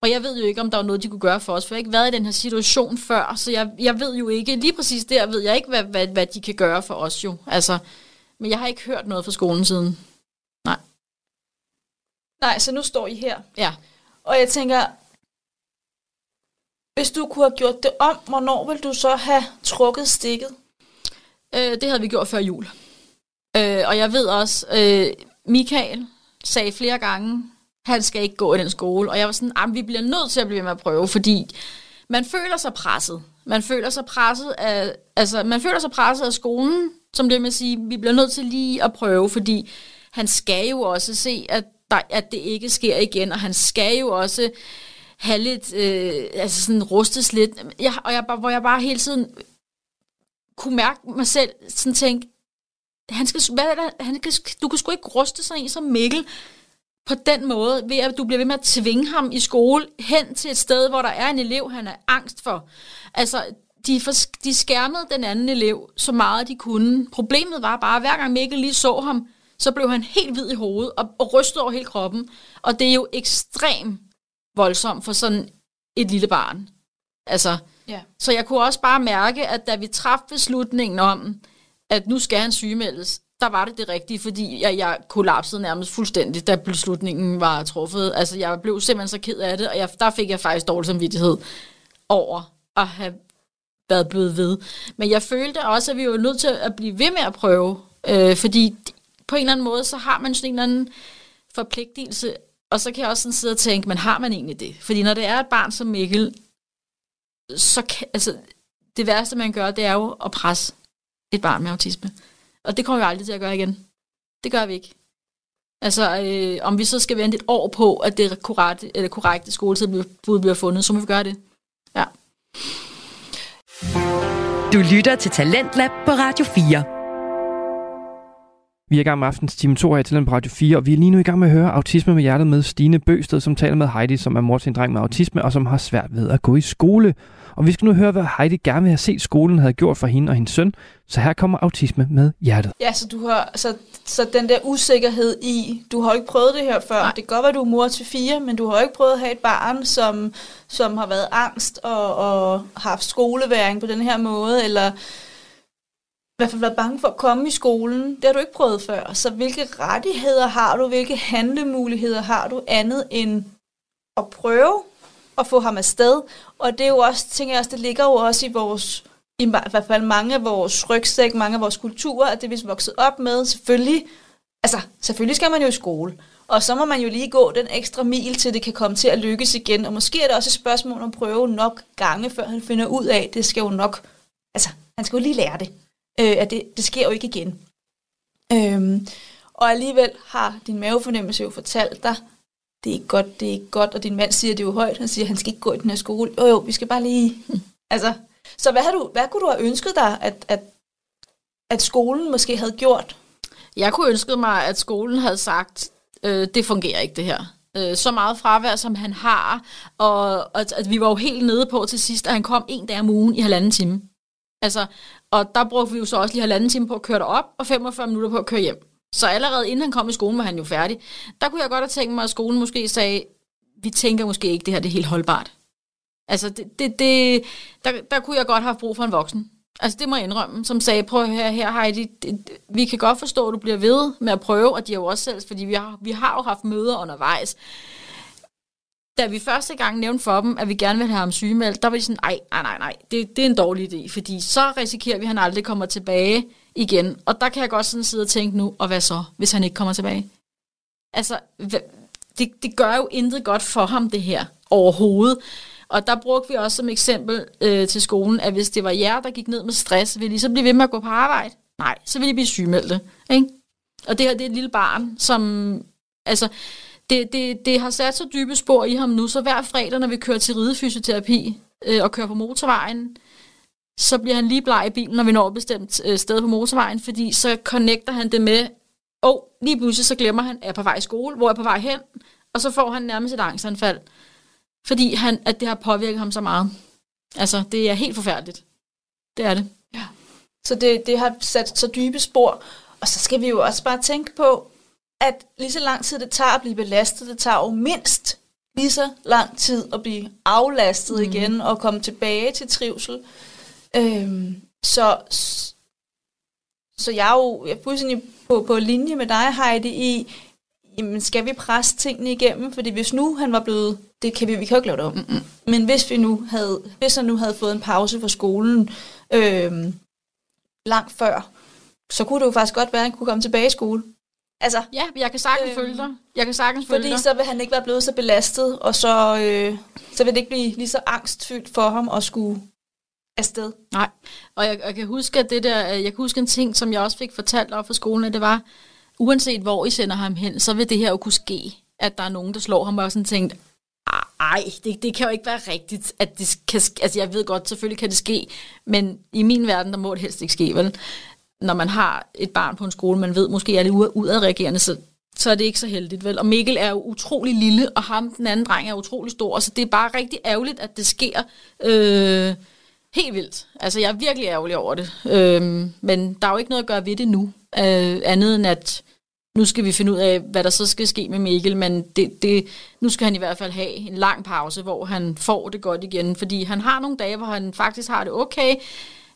Og jeg ved jo ikke, om der var noget, de kunne gøre for os, for jeg har ikke været i den her situation før, så jeg, jeg ved jo ikke, lige præcis der ved jeg ikke, hvad, hvad, hvad de kan gøre for os jo. Altså, men jeg har ikke hørt noget fra skolen siden. Nej. Nej, så nu står I her. Ja. Og jeg tænker, hvis du kunne have gjort det om, hvornår vil du så have trukket stikket? Øh, det havde vi gjort før jul. Øh, og jeg ved også, øh, Michael sagde flere gange, han skal ikke gå i den skole. Og jeg var sådan, vi bliver nødt til at blive ved med at prøve, fordi man føler sig presset. Man føler sig presset af, altså, man føler sig presset af skolen, som det med at sige, vi bliver nødt til lige at prøve, fordi han skal jo også se, at, der, at det ikke sker igen, og han skal jo også have lidt, øh, altså sådan rustes lidt. Jeg, og jeg, bare- hvor jeg bare hele tiden kunne mærke mig selv sådan tænke, han skal, hvad er der, han kan, du kan sgu ikke ruste sådan en som Mikkel på den måde, ved at du bliver ved med at tvinge ham i skole hen til et sted, hvor der er en elev, han er angst for. Altså, de, for, de skærmede den anden elev så meget, de kunne. Problemet var bare, at hver gang Mikkel lige så ham, så blev han helt hvid i hovedet og, og rystede over hele kroppen. Og det er jo ekstremt voldsomt for sådan et lille barn. Altså, Ja. så jeg kunne også bare mærke, at da vi traf beslutningen om, at nu skal han sygemeldes, der var det det rigtige, fordi jeg, jeg kollapsede nærmest fuldstændig, da beslutningen var truffet. Altså, jeg blev simpelthen så ked af det, og jeg, der fik jeg faktisk dårlig samvittighed over at have været blevet ved. Men jeg følte også, at vi var nødt til at blive ved med at prøve, øh, fordi på en eller anden måde, så har man sådan en eller anden forpligtelse, og så kan jeg også sådan sidde og tænke, men har man egentlig det? Fordi når det er et barn som Mikkel, så kan, altså, det værste, man gør, det er jo at presse et barn med autisme. Og det kommer vi aldrig til at gøre igen. Det gør vi ikke. Altså, øh, om vi så skal vente et år på, at det korrekte, eller korrekte skoletilbud bliver fundet, så må vi gøre det. Ja. Du lytter til Talentlab på Radio 4. Vi er i gang med aftens time 2 her til på Radio 4, og vi er lige nu i gang med at høre Autisme med hjertet med Stine Bøsted, som taler med Heidi, som er mor til en dreng med autisme, og som har svært ved at gå i skole. Og vi skal nu høre, hvad Heidi gerne vil have set skolen havde gjort for hende og hendes søn. Så her kommer Autisme med hjertet. Ja, så du har så, så den der usikkerhed i, du har ikke prøvet det her før. Nej. Det kan godt være, du er mor til fire, men du har ikke prøvet at have et barn, som, som har været angst og, og haft skoleværing på den her måde, eller hvert fald været bange for at komme i skolen. Det har du ikke prøvet før. Så hvilke rettigheder har du? Hvilke handlemuligheder har du andet end at prøve at få ham afsted? Og det er jo også, tænker jeg også, det ligger jo også i vores, i hvert fald mange af vores rygsæk, mange af vores kulturer, at det vi er vokset op med, selvfølgelig, altså selvfølgelig skal man jo i skole. Og så må man jo lige gå den ekstra mil, til det kan komme til at lykkes igen. Og måske er det også et spørgsmål om at prøve nok gange, før han finder ud af, at det skal jo nok, altså han skal jo lige lære det øh, at det, det sker jo ikke igen. Øhm, og alligevel har din mavefornemmelse jo fortalt dig, det er ikke godt, det er ikke godt, og din mand siger det jo højt, han siger, han skal ikke gå i den her skole. Jo jo, vi skal bare lige... altså, så hvad, har du, hvad kunne du have ønsket dig, at, at, at skolen måske havde gjort? Jeg kunne ønske mig, at skolen havde sagt, øh, det fungerer ikke det her. Øh, så meget fravær, som han har, og, og at vi var jo helt nede på til sidst, at han kom en dag om ugen i halvanden time. Altså, og der brugte vi jo så også lige halvanden time på at køre derop, og 45 minutter på at køre hjem. Så allerede inden han kom i skolen, var han jo færdig. Der kunne jeg godt have tænkt mig, at skolen måske sagde, vi tænker måske ikke, det her det er helt holdbart. Altså, det, det, det, der, der kunne jeg godt have brug for en voksen. Altså, det må jeg indrømme, som sagde, prøv at høre her, Heidi, det, vi kan godt forstå, at du bliver ved med at prøve, og de har jo også selv, fordi vi har, vi har jo haft møder undervejs da vi første gang nævnte for dem, at vi gerne vil have ham sygemeldt, der var de sådan, nej, nej, nej, nej, det, det er en dårlig idé, fordi så risikerer vi, at han aldrig kommer tilbage igen. Og der kan jeg godt sådan sidde og tænke nu, og hvad så, hvis han ikke kommer tilbage? Altså, det, det gør jo intet godt for ham, det her, overhovedet. Og der brugte vi også som eksempel øh, til skolen, at hvis det var jer, der gik ned med stress, ville I så blive ved med at gå på arbejde? Nej, så ville I blive sygemeldte. Ikke? Og det her, det er et lille barn, som... Altså, det, det, det har sat så dybe spor i ham nu, så hver fredag, når vi kører til ridefysioterapi øh, og kører på motorvejen, så bliver han lige bleg i bilen, når vi når et bestemt øh, sted på motorvejen, fordi så connecter han det med, og oh, lige pludselig så glemmer han, at jeg er på vej i skole, hvor er på vej hen, og så får han nærmest et angstanfald, fordi han, at det har påvirket ham så meget. Altså, det er helt forfærdeligt. Det er det. Ja. Så det, det har sat så dybe spor, og så skal vi jo også bare tænke på, at lige så lang tid det tager at blive belastet, det tager jo mindst lige så lang tid at blive aflastet mm. igen og komme tilbage til trivsel. Øhm, så, så jeg er jo jeg er fuldstændig på, på linje med dig, Heidi, i, jamen skal vi presse tingene igennem? Fordi hvis nu han var blevet, det kan vi, vi kan jo ikke lave det om, Mm-mm. men hvis vi nu havde, hvis han nu havde fået en pause fra skolen øhm, langt før, så kunne det jo faktisk godt være, at han kunne komme tilbage i skole. Altså, ja, jeg kan sagtens øh, følge dig. Jeg kan sagtens fordi følge dig. så vil han ikke være blevet så belastet, og så, øh, så vil det ikke blive lige så angstfyldt for ham at skulle afsted. Nej, og jeg, jeg kan huske, at det der, jeg kan huske en ting, som jeg også fik fortalt op for skolen, at det var, uanset hvor I sender ham hen, så vil det her jo kunne ske, at der er nogen, der slår ham, og sådan tænkt, ej, det, det kan jo ikke være rigtigt, at det kan Altså, jeg ved godt, selvfølgelig kan det ske, men i min verden, der må det helst ikke ske, vel? Når man har et barn på en skole, man ved måske er lidt udadreagerende, så, så er det ikke så heldigt, vel? Og Mikkel er jo utrolig lille, og ham, den anden dreng, er utrolig stor, så det er bare rigtig ærgerligt, at det sker øh, helt vildt. Altså, jeg er virkelig ærgerlig over det. Øh, men der er jo ikke noget at gøre ved det nu, øh, andet end at nu skal vi finde ud af, hvad der så skal ske med Mikkel, men det, det, nu skal han i hvert fald have en lang pause, hvor han får det godt igen, fordi han har nogle dage, hvor han faktisk har det okay,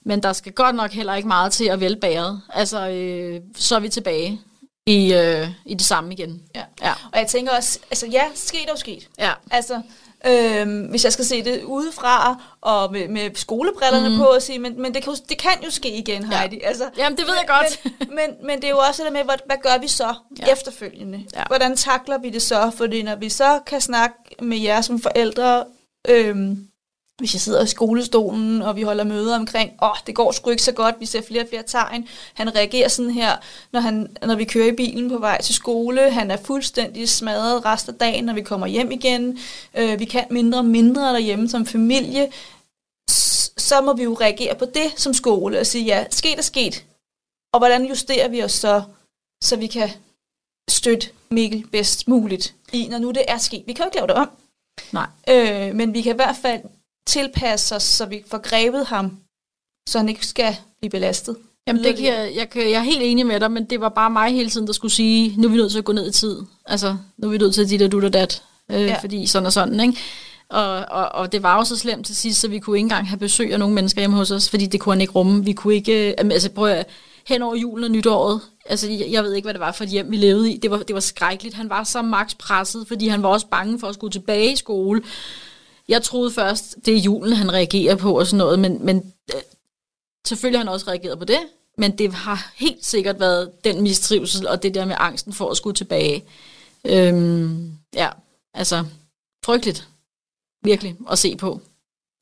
men der skal godt nok heller ikke meget til at vælge bæret. Altså, øh, så er vi tilbage i, øh, i det samme igen. Ja. ja. Og jeg tænker også, altså ja, sket og sket. Ja. Altså, øh, hvis jeg skal se det udefra, og med, med skolebrillerne mm. på, og sige, men, men det, kan, det kan jo ske igen, Heidi. Ja. Altså, Jamen, det ved jeg godt. men, men, men det er jo også det med, hvad, hvad gør vi så ja. efterfølgende? Ja. Hvordan takler vi det så? Fordi når vi så kan snakke med jer som forældre, øh, hvis jeg sidder i skolestolen, og vi holder møder omkring, åh, oh, det går sgu ikke så godt, vi ser flere og flere tegn. Han reagerer sådan her, når, han, når vi kører i bilen på vej til skole. Han er fuldstændig smadret resten af dagen, når vi kommer hjem igen. Øh, vi kan mindre og mindre derhjemme som familie. Så må vi jo reagere på det som skole og sige, ja, sket er sket. Og hvordan justerer vi os så så vi kan støtte Mikkel bedst muligt i, når nu det er sket. Vi kan jo ikke lave det om, Nej. øh, men vi kan i hvert fald tilpasse os, så vi får grebet ham, så han ikke skal blive belastet. Jamen, det kan jeg, jeg, jeg er helt enig med dig, men det var bare mig hele tiden, der skulle sige, nu er vi nødt til at gå ned i tid. Altså, nu er vi nødt til dit og dut og dat. Øh, Ja. ja. Fordi sådan og sådan, ikke? Og, og, og det var jo så slemt til sidst, så vi kunne ikke engang have besøg af nogle mennesker hjemme hos os, fordi det kunne han ikke rumme. Vi kunne ikke, øh, altså prøv at, hen over julen og nytåret, altså jeg, jeg ved ikke, hvad det var for et hjem, vi levede i. Det var, det var skrækkeligt. Han var så max presset, fordi han var også bange for at skulle tilbage i skole. Jeg troede først, det er julen, han reagerer på og sådan noget, men, men øh, selvfølgelig har han også reageret på det, men det har helt sikkert været den mistrivsel og det der med angsten for at skulle tilbage. Øhm, ja, altså frygteligt. Virkelig at se på.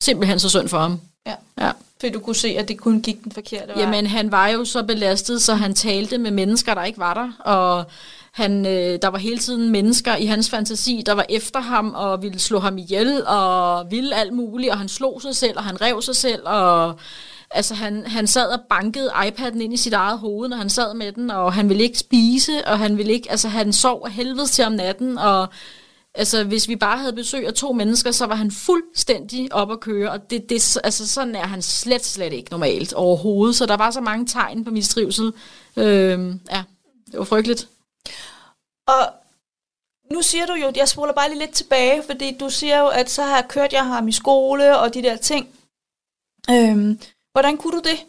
Simpelthen så synd for ham. Ja. Ja. Fordi du kunne se, at det kun gik den forkerte vej. Jamen, han var jo så belastet, så han talte med mennesker, der ikke var der, og han, øh, der var hele tiden mennesker i hans fantasi, der var efter ham og ville slå ham ihjel, og ville alt muligt, og han slog sig selv, og han rev sig selv, og altså, han, han sad og bankede iPad'en ind i sit eget hoved, når han sad med den, og han ville ikke spise, og han ville ikke, altså, han sov af helvede til om natten, og Altså, hvis vi bare havde besøg af to mennesker, så var han fuldstændig op at køre, og det, det, altså, sådan er han slet, slet ikke normalt overhovedet. Så der var så mange tegn på mistrivsel. Øh, ja, det var frygteligt. Og nu siger du jo, jeg spoler bare lige lidt tilbage, fordi du siger jo, at så har jeg kørt jeg ham i skole og de der ting. Øhm, hvordan kunne du det? Altså,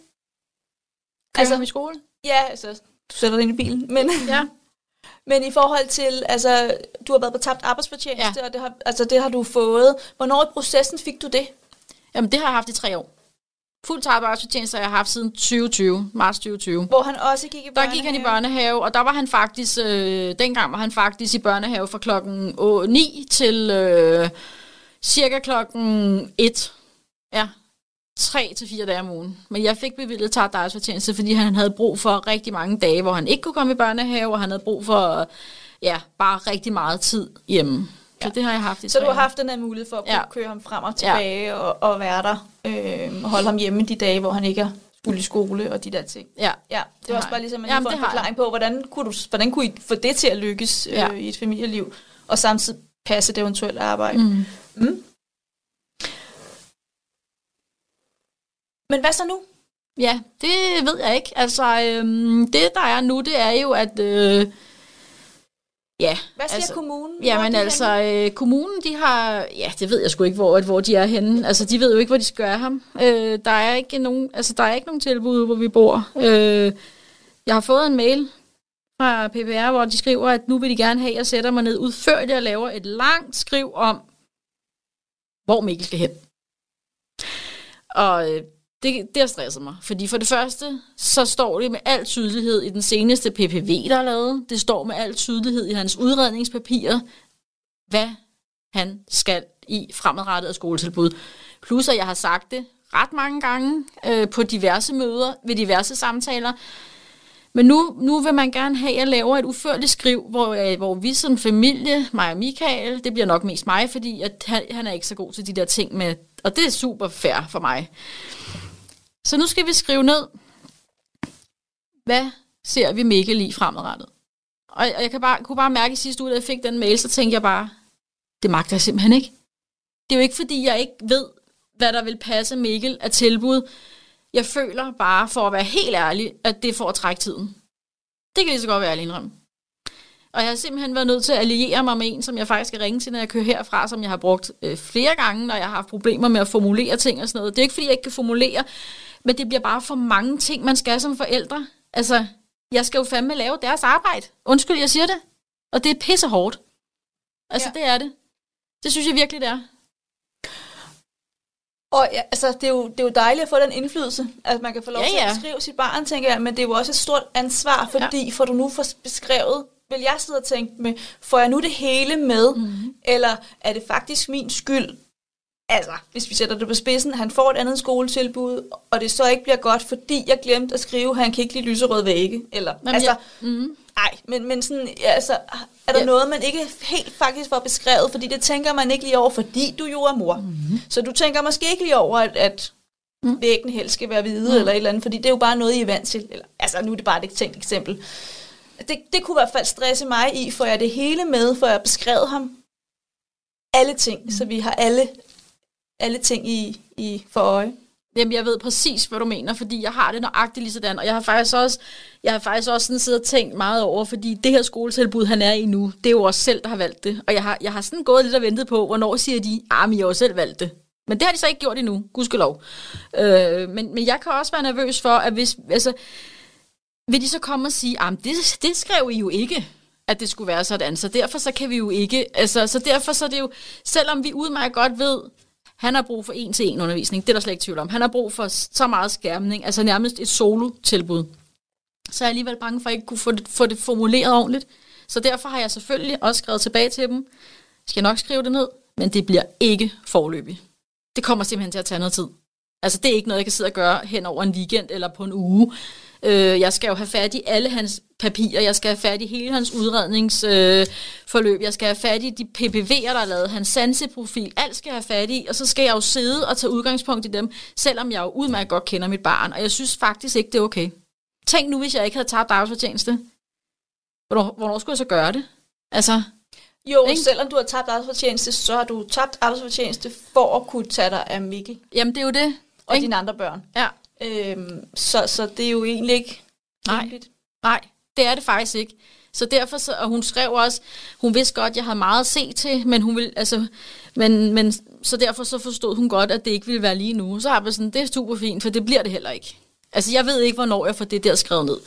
Altså- ham i skole? Ja, altså, du sætter dig ind i bilen, men, Ja. *laughs* men i forhold til, altså, du har været på tabt arbejdsfortjænste, ja. Ja. og det har, altså, det har du fået. Hvornår i processen fik du det? Jamen, det har jeg haft i tre år. Fuld arbejdsfortjeneste har jeg haft siden 2020, marts 2020. Hvor han også gik i Der børnehave? gik han i børnehave, og der var han faktisk, øh, dengang var han faktisk i børnehave fra klokken 9 til øh, cirka klokken 1. Ja, 3 til fire dage om ugen. Men jeg fik bevilget tabt arbejdsfortjeneste, fordi han havde brug for rigtig mange dage, hvor han ikke kunne komme i børnehave, og han havde brug for, ja, bare rigtig meget tid hjemme. Så det har jeg haft i Så du har haft den her mulighed for at kunne ja. Ja. køre ham frem og tilbage ja. og, og være der. Øh, og holde ham hjemme de dage, hvor han ikke er skulle i skole og de der ting. Ja. Ja, det var også bare ligesom, at man får det en forklaring på, hvordan kunne, du, hvordan kunne I få det til at lykkes ja. Ja. øh, i et familieliv, og samtidig passe det eventuelle arbejde. Mm. Mm. Men hvad så nu? Ja, det ved jeg ikke. Altså, øhm, det der er nu, det er jo, at... Øh, ja, Hvad siger altså, kommunen? Hvor Jamen altså, henne? øh, kommunen, de har... Ja, det ved jeg sgu ikke, hvor, hvor de er henne. Altså, de ved jo ikke, hvor de skal gøre ham. Øh, der er ikke nogen, altså, der er ikke nogen tilbud, hvor vi bor. Øh, jeg har fået en mail fra PPR, hvor de skriver, at nu vil de gerne have, at jeg sætter mig ned udførligt og laver et langt skriv om, hvor Mikkel skal hen. Og øh, det, det har stresset mig. Fordi for det første, så står det med al tydelighed i den seneste PPV, der er lavet. Det står med al tydelighed i hans udredningspapirer, hvad han skal i fremadrettet af skoletilbud. Plus at jeg har sagt det ret mange gange øh, på diverse møder, ved diverse samtaler. Men nu, nu vil man gerne have, at jeg laver et uførligt skriv, hvor, øh, hvor vi som familie, mig og Michael, det bliver nok mest mig, fordi at han, han er ikke så god til de der ting med, og det er super fair for mig. Så nu skal vi skrive ned, hvad ser vi Mikkel i fremadrettet? Og og jeg kan bare, kunne bare mærke i sidste uge, da jeg fik den mail, så tænkte jeg bare, det magter jeg simpelthen ikke. Det er jo ikke, fordi jeg ikke ved, hvad der vil passe Mikkel af tilbud. Jeg føler bare, for at være helt ærlig, at det får at trække tiden. Det kan lige så godt være ærlig indrømme. Og jeg har simpelthen været nødt til at alliere mig med en, som jeg faktisk skal ringe til, når jeg kører herfra, som jeg har brugt øh, flere gange, når jeg har haft problemer med at formulere ting og sådan noget. Det er ikke, fordi jeg ikke kan formulere, men det bliver bare for mange ting, man skal som forældre. Altså, jeg skal jo fandme lave deres arbejde. Undskyld, jeg siger det. Og det er pisse hårdt. Altså, Ja. det er det. Det synes jeg virkelig, det er. Og ja, altså, det, er jo, det er jo dejligt at få den indflydelse, at man kan få lov Ja, til at ja. beskrive sit barn, tænker jeg, men det er jo også et stort ansvar, fordi ja. får du nu for beskrevet, vil jeg sidde og tænke med, får jeg nu det hele med, mm-hmm. eller er det faktisk min skyld, altså, hvis vi sætter det på spidsen, han får et andet skoletilbud, og det så ikke bliver godt, fordi jeg glemte at skrive, at han kan ikke lide lyserød vægge, eller, Jamen, altså, jeg, mm, Nej, men, men sådan, ja, altså, er der ja. Ja. noget, man ikke helt faktisk får beskrevet, fordi det tænker man ikke lige over, fordi du jo er mor. Mm-hmm. Så du tænker måske ikke lige over, at, at mm. væggen helst skal være hvide, mm. eller et eller andet, fordi det er jo bare noget, I er vant til. Eller, altså, nu er det bare et tænkt eksempel. det, det kunne i hvert fald stresse mig i, for jeg det hele med, for jeg beskrevet ham alle ting, mm. så vi har alle, alle ting i, i for øje. Jamen, jeg ved præcis, hvad du mener, fordi jeg har det nøjagtigt lige sådan, og jeg har faktisk også, jeg har faktisk også sådan siddet og tænkt meget over, fordi det her skoletilbud, han er i nu, det er jo os selv, der har valgt det, og jeg har, jeg har sådan gået lidt og ventet på, hvornår siger de, ah, men jeg har jo selv valgt det. Men det har de så ikke gjort endnu, gudskelov. Øh, men, men jeg kan også være nervøs for, at hvis, altså, vil de så komme og sige, ah, det, det skrev I jo ikke, at det skulle være sådan, så derfor så kan vi jo ikke, altså, så derfor så er det jo, selvom vi udmærket godt ved, han har brug for en-til-en undervisning, det er der slet ikke tvivl om. Han har brug for så meget skærmning, altså nærmest et solo-tilbud. Så er jeg alligevel bange for at ikke kunne få det, få det formuleret ordentligt. Så derfor har jeg selvfølgelig også skrevet tilbage til dem. Jeg skal nok skrive det ned, men det bliver ikke forløbig. Det kommer simpelthen til at tage noget tid. Altså det er ikke noget, jeg kan sidde og gøre hen over en weekend eller på en uge. Øh, jeg skal jo have fat i alle hans papirer, jeg skal have fat i hele hans udredningsforløb, øh, jeg skal have fat i de PPV'er, der er lavet, hans sanseprofil, alt skal jeg have fat i, og så skal jeg jo sidde og tage udgangspunkt i dem, selvom jeg jo udmærket godt kender mit barn, og jeg synes faktisk ikke, det er okay. Tænk nu, hvis jeg ikke havde tabt arbejdsfortjeneste. Hvornår, hvornår skulle jeg så gøre det? Altså, jo, ikke? selvom du har tabt arbejdsfortjeneste, så har du tabt arbejdsfortjeneste for at kunne tage dig af Mikkel. Jamen, det er jo det. Og ikke? dine andre børn. Ja. Øhm, så, så det er jo egentlig ikke Nej. Rimeligt. Nej, det er det faktisk ikke. Så derfor, så, og hun skrev også, hun vidste godt, at jeg havde meget at se til, men hun ville, altså, men, men, så derfor så forstod hun godt, at det ikke ville være lige nu. Så har jeg sådan, det er super fint, for det bliver det heller ikke. Altså, jeg ved ikke, hvornår jeg får det der skrevet ned.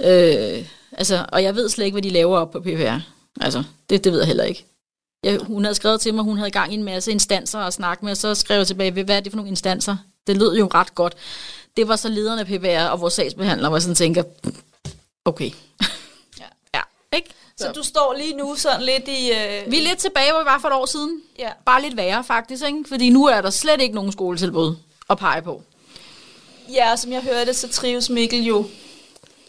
Øh, altså, og jeg ved slet ikke, hvad de laver op på PPR. Altså, det, det ved jeg heller ikke. Jeg, hun havde skrevet til mig, hun havde gang i en masse instanser at snakke med, og så skrev jeg tilbage, hvad er det for nogle instanser? Det lød jo ret godt. Det var så lederne af PPR og vores sagsbehandler, hvor sådan tænker, okay. ja. *laughs* ja. Ikke? Så. så du står lige nu sådan lidt i... Øh... Vi er lidt tilbage, hvor vi var for et år siden. Ja. Bare lidt værre faktisk, ikke? Fordi nu er der slet ikke nogen skoletilbud at pege på. Ja, som jeg hørte, så trives Mikkel jo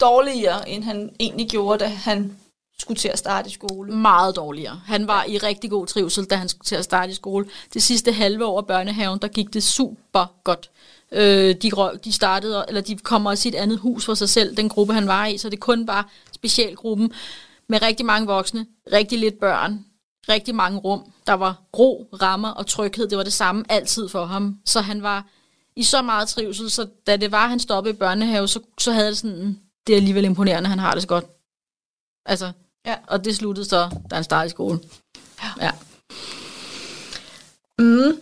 dårligere, end han egentlig gjorde, da han skulle til at starte i skole. Meget dårligere. Han var i rigtig god trivsel, da han skulle til at starte i skole. Det sidste halve år af børnehaven, der gik det super godt. Øh, de, de startede, eller de kommer også i et andet hus for sig selv, den gruppe han var i, så det kun bare specialgruppen med rigtig mange voksne, rigtig lidt børn, rigtig mange rum. Der var ro, rammer og tryghed. Det var det samme altid for ham. Så han var i så meget trivsel, så da det var, han stoppede i børnehave, så, så havde det sådan, det er alligevel imponerende, han har det så godt. Altså, ja. og det sluttede så, da han startede i skole. Ja. ja. Mm.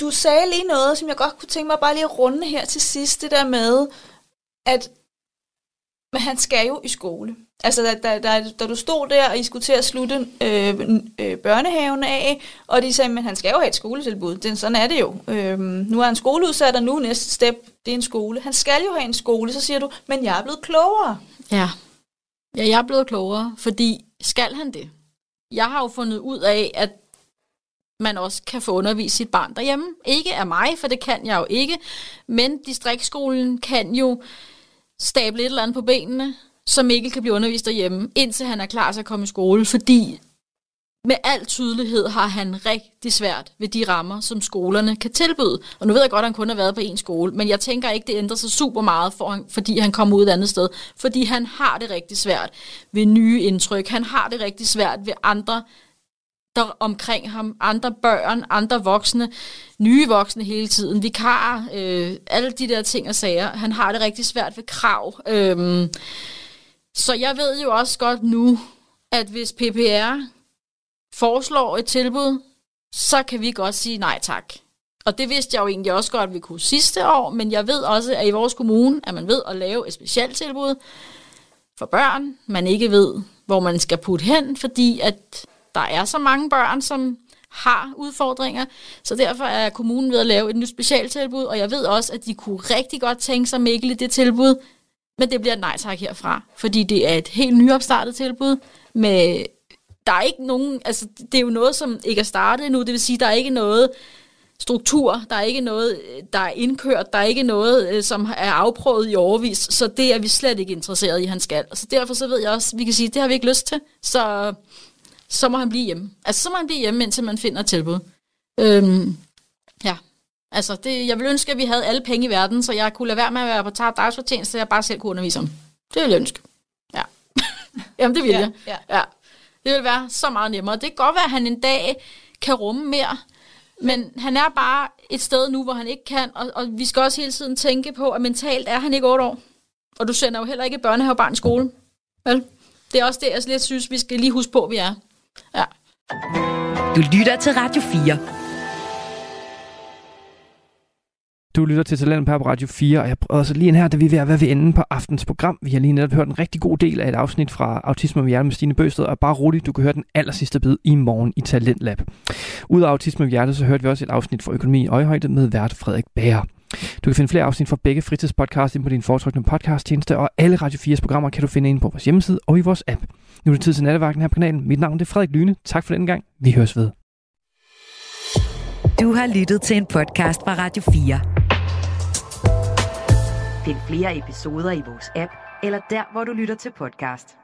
Du sagde lige noget, som jeg godt kunne tænke mig bare lige at runde her til sidst, det der med, at men han skal jo i skole. Altså, da, da, da, da du stod der, og I skulle til at slutte øh, øh, børnehaven af, og de sagde, men han skal jo have et skoletilbud. Det, sådan er det jo. Øh, nu er han skoleudsat, og nu næste step, det er en skole. Han skal jo have en skole, så siger du, men jeg er blevet klogere. Ja, ja jeg er blevet klogere, fordi skal han det? Jeg har jo fundet ud af, at man også kan få undervist sit barn derhjemme. Ikke af mig, for det kan jeg jo ikke, men distriktsskolen kan jo stable et eller andet på benene, så Mikkel kan blive undervist derhjemme, indtil han er klar til at komme i skole, fordi med al tydelighed har han rigtig svært ved de rammer, som skolerne kan tilbyde. Og nu ved jeg godt, at han kun har været på én skole, men jeg tænker ikke, det ændrer sig super meget, for han, fordi han kommer ud et andet sted. Fordi han har det rigtig svært ved nye indtryk. Han har det rigtig svært ved andre der omkring ham, andre børn, andre voksne, nye voksne hele tiden, vikarer, øh, alle de der ting og sager. Han har det rigtig svært ved krav. Øhm, så jeg ved jo også godt nu, at hvis PPR foreslår et tilbud, så kan vi godt sige nej tak. Og det vidste jeg jo egentlig også godt, at vi kunne sidste år, men jeg ved også, at i vores kommune, at man ved at lave et specielt tilbud for børn, man ikke ved, hvor man skal putte hen, fordi at der er så mange børn, som har udfordringer, så derfor er kommunen ved at lave et nyt specialtilbud, og jeg ved også, at de kunne rigtig godt tænke sig Mikkel i det tilbud, men det bliver et nej tak herfra, fordi det er et helt nyopstartet tilbud, med, der er ikke nogen, altså det er jo noget, som ikke er startet endnu, det vil sige, der er ikke noget struktur, der er ikke noget, der er indkørt, der er ikke noget, øh, som er afprøvet i overvis, så det er vi slet ikke interesseret i, han skal. Så derfor så ved jeg også, vi kan sige, det har vi ikke lyst til, så så må han blive hjemme. Altså, så må han blive hjemme, indtil man finder et tilbud. Øhm, ja. Altså, det, jeg vil ønske, at vi havde alle penge i verden, så jeg kunne lade være med at være på tabt arbejdsfortjeneste, så jeg bare selv kunne undervise om. Det vil jeg ønske. Ja. *laughs* Jamen, det vil Ja, jeg. ja. ja. Det vil være så meget nemmere. Det kan godt være, at han en dag kan rumme mere, men han er bare et sted nu, hvor han ikke kan, og, og vi skal også hele tiden tænke på, at mentalt er han ikke 8 år. Og du sender jo heller ikke børnehavebarn i skole. Vel? Det er også det, jeg lidt synes, vi skal lige huske på, vi er. Ja. Du lytter til Radio 4. Du lytter til Talent på Radio 4, og jeg prøver også lige ind her, da vi er ved at være ved enden på aftens program. Vi har lige netop hørt en rigtig god del af et afsnit fra Autisme med Hjerte med Stine Bøsted, og bare roligt, du kan høre den aller sidste bid i morgen i Talentlab. Udover Autisme med Hjerte, så hørte vi også et afsnit fra Økonomi i Øjehøjde med vært Frederik Bager. Du kan finde flere afsnit fra begge fritidspodcasts ind på din foretrukne podcasttjeneste, og alle Radio 4's programmer kan du finde ind på vores hjemmeside og i vores app. Nu er det tid til nattevagten her på kanalen. Mit navn er Frederik Lyne. Tak for den gang. Vi høres ved. Du har lyttet til en podcast fra Radio 4. Find flere episoder i vores app, eller der, hvor du lytter til podcast.